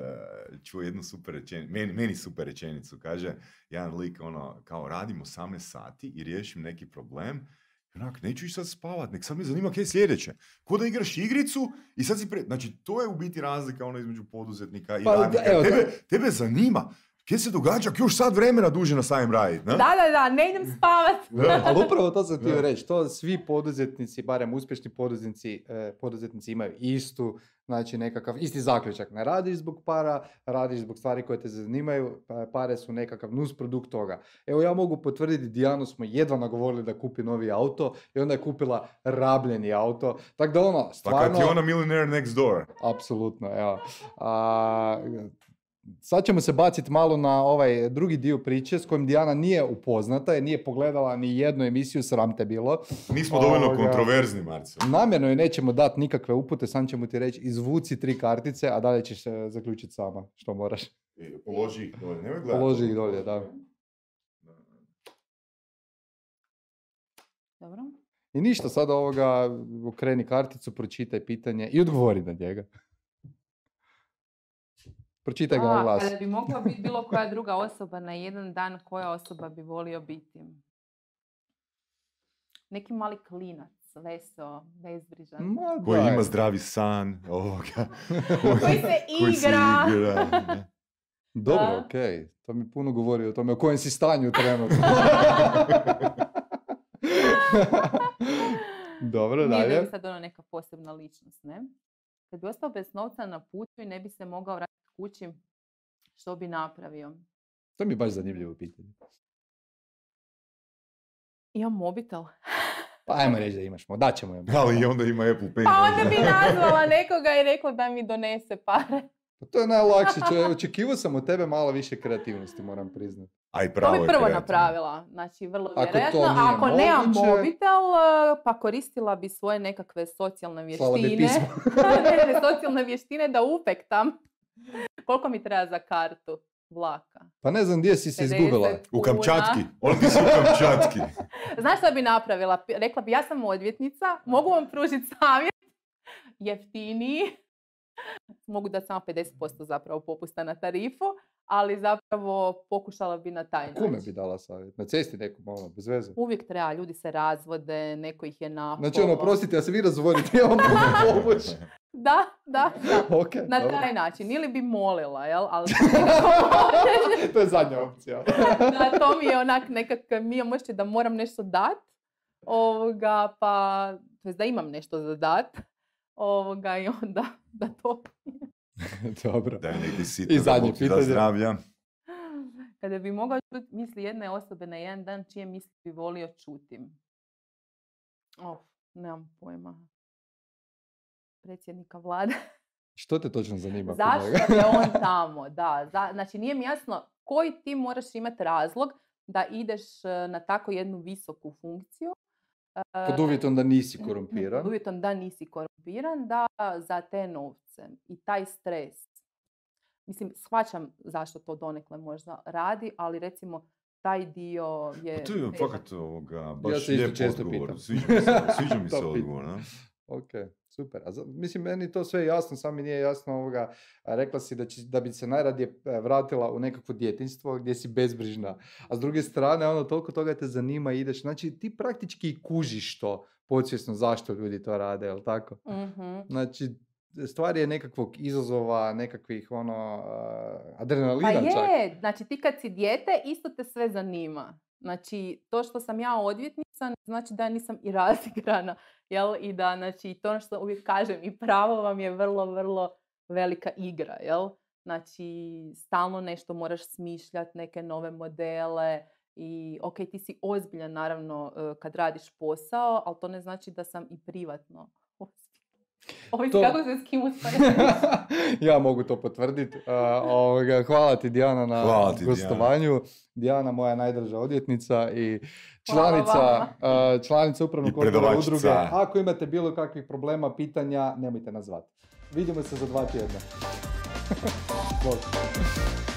[SPEAKER 3] čuo jednu super rečenicu, meni, meni super rečenicu, kaže jedan lik ono, kao radim 18 sati i riješim neki problem, onak, neću ići sad spavat, nek sad me zanima kaj je sljedeće. Ko da igraš igricu i sad si pre... Znači, to je u biti razlika ono između poduzetnika i
[SPEAKER 1] Pa, da,
[SPEAKER 3] radnika.
[SPEAKER 1] evo,
[SPEAKER 3] tebe, tebe zanima, kaj se događa, još sad vremena duže nastavim raditi, ne?
[SPEAKER 2] da, da, da, ne idem spavat.
[SPEAKER 1] Ali upravo to sam htio
[SPEAKER 3] Da.
[SPEAKER 1] reći, to svi poduzetnici, barem uspješni poduzetnici, e, poduzetnici imaju istu, znači nekakav, isti zaključak. Ne radiš zbog para, radiš zbog stvari koje te zanimaju, pa pare su nekakav nus produkt toga. Evo ja mogu potvrditi, Dijanu smo jedva nagovorili da kupi novi auto i onda je kupila rabljeni auto. Tako da ono,
[SPEAKER 3] Pa
[SPEAKER 1] stvarno...
[SPEAKER 3] kad ti je ona millionaire next door.
[SPEAKER 1] Apsolutno, evo. A, sad ćemo se baciti malo na ovaj drugi dio priče s kojim Dijana nije upoznata jer nije pogledala ni jednu emisiju, sram te bilo.
[SPEAKER 3] Nismo dovoljno
[SPEAKER 1] Ovoga.
[SPEAKER 3] kontroverzni, Marcel.
[SPEAKER 1] Namjerno joj nećemo dati nikakve upute, sam ćemo ti reći izvuci tri kartice, a dalje ćeš e, zaključiti sama što moraš.
[SPEAKER 3] E, Položi ih dolje, nemoj gledati.
[SPEAKER 1] Položi ih dolje, da.
[SPEAKER 2] Dobro.
[SPEAKER 1] I ništa, sad ovoga, okreni karticu, pročitaj pitanje i odgovori na njega. Pročitaj ga na glas.
[SPEAKER 2] kada bi mogla biti bilo koja druga osoba na jedan dan, koja osoba bi volio biti? neki mali klinac, veso, bezbrižan.
[SPEAKER 1] Ma
[SPEAKER 3] Koji ima zdravi san, ovoga.
[SPEAKER 2] Koji se
[SPEAKER 3] koji se
[SPEAKER 2] igra.
[SPEAKER 3] da.
[SPEAKER 1] Dobro,
[SPEAKER 2] Da.
[SPEAKER 1] okej. To mi puno govori o tome, o kojem si stanju trenutno. Dobro,
[SPEAKER 2] Nije
[SPEAKER 1] dalje.
[SPEAKER 2] bi sad ono neka posebna ličnost, ne? Kad bi ostao bez novca na putu i ne bi se mogao vratiti kući, što bi napravio?
[SPEAKER 1] To mi je baš zanimljivo pitanje.
[SPEAKER 2] Imam mobitel.
[SPEAKER 1] Pa ajmo reći da imaš, da ćemo joj.
[SPEAKER 3] Ali i onda ima Apple Pay.
[SPEAKER 2] Pa onda bi nazvala nekoga i rekla da mi donese pare.
[SPEAKER 1] Pa To je najlakše, očekivao sam od tebe malo više kreativnosti, moram priznati.
[SPEAKER 3] A i
[SPEAKER 2] To
[SPEAKER 3] pravo
[SPEAKER 2] bi
[SPEAKER 3] je
[SPEAKER 2] prvo napravila. Znači, vrlo
[SPEAKER 1] Ako to
[SPEAKER 2] vjerojatno. Ako nemam mobitel, pa koristila bi svoje nekakve socijalne
[SPEAKER 1] Slala bi
[SPEAKER 2] vještine.
[SPEAKER 1] pismo.
[SPEAKER 2] ne, ne, socijalne vještine da upektam. Koliko mi treba za kartu vlaka?
[SPEAKER 1] Pa ne znam gdje si se
[SPEAKER 2] 50
[SPEAKER 1] izgubila.
[SPEAKER 3] U
[SPEAKER 2] kuna.
[SPEAKER 3] Kamčatki. On ti si u Kamčatki.
[SPEAKER 2] Znaš što bi napravila? Rekla bi, ja sam odvjetnica, mogu vam pružiti savjet, jeftiniji, mogu dati samo 50% zapravo popusta na tarifu, ali zapravo pokušala bi na taj
[SPEAKER 1] Kome
[SPEAKER 2] način.
[SPEAKER 1] bi dala savjet? Na cesti nekom, ono, bez veze.
[SPEAKER 2] Uvijek treba, ljudi se razvode, neko ih je napao.
[SPEAKER 1] Znači ono, prostite, ja se vi razvodite, ja vam mogu pomoć.
[SPEAKER 2] Da, da, da.
[SPEAKER 1] Ok,
[SPEAKER 2] Na
[SPEAKER 1] dobro.
[SPEAKER 2] taj način. Ili bi molila, jel? Ali
[SPEAKER 1] to je zadnja opcija.
[SPEAKER 2] da, to mi je onak nekak, mi imam osjećaj da moram nešto dat, ovoga, pa, to da imam nešto za dat, ovoga, i onda da to,
[SPEAKER 1] Dobro.
[SPEAKER 3] Daj neki sitno
[SPEAKER 1] I
[SPEAKER 3] da
[SPEAKER 1] zadnje
[SPEAKER 3] da
[SPEAKER 1] pitanje.
[SPEAKER 3] zdravlja.
[SPEAKER 2] kada bi mogao čuti misli jedne osobe na jedan dan, čije misli bi volio čutim. Of, nemam pojma. Predsjednika vlade.
[SPEAKER 1] Što te točno zanima?
[SPEAKER 2] Zašto je on tamo? Da, za- znači nije mi jasno koji ti moraš imati razlog da ideš e, na tako jednu visoku funkciju.
[SPEAKER 1] Pod uvjetom da nisi
[SPEAKER 2] pod
[SPEAKER 1] korumpiran.
[SPEAKER 2] uvjetom da nisi korumpiran, da za te novce i taj stres. Mislim, shvaćam zašto to donekle možda radi, ali recimo taj dio je...
[SPEAKER 3] Pa to je fakat ovoga, baš
[SPEAKER 1] se isto
[SPEAKER 3] lijep
[SPEAKER 1] često
[SPEAKER 3] odgovor.
[SPEAKER 1] pitam.
[SPEAKER 3] Sviđa mi se, sviđa mi se odgovor. ne?
[SPEAKER 1] Ok, super. A za- mislim, meni to sve jasno, samo mi nije jasno ovoga. Rekla si da, će, da bi se najradije e, vratila u nekakvo djetinjstvo gdje si bezbrižna. A s druge strane, ono, toliko toga te zanima i ideš. Znači, ti praktički kužiš to podsvjesno zašto ljudi to rade, jel tako?
[SPEAKER 2] Mhm.
[SPEAKER 1] Znači, stvar je nekakvog izazova, nekakvih ono,
[SPEAKER 2] Pa
[SPEAKER 1] adrenalina čak.
[SPEAKER 2] je, znači ti kad si dijete, isto te sve zanima. Znači, to što sam ja odvjetnica, znači da ja nisam i razigrana, jel? I da, znači, to ono što uvijek kažem, i pravo vam je vrlo, vrlo velika igra, jel? Znači, stalno nešto moraš smišljati, neke nove modele i, ok, ti si ozbiljan, naravno, e, kad radiš posao, ali to ne znači da sam i privatno
[SPEAKER 1] To-
[SPEAKER 2] kako se s kim
[SPEAKER 1] ja mogu to potvrditi. hvala ti Dijana na
[SPEAKER 3] Hvala ti, Dijana.
[SPEAKER 1] gostovanju. Dijana, moja najdraža odvjetnica i članica, članica upravnog odbora udruge. Ako imate bilo kakvih problema, pitanja, nemojte nas zvati. Vidimo se za dva tjedna.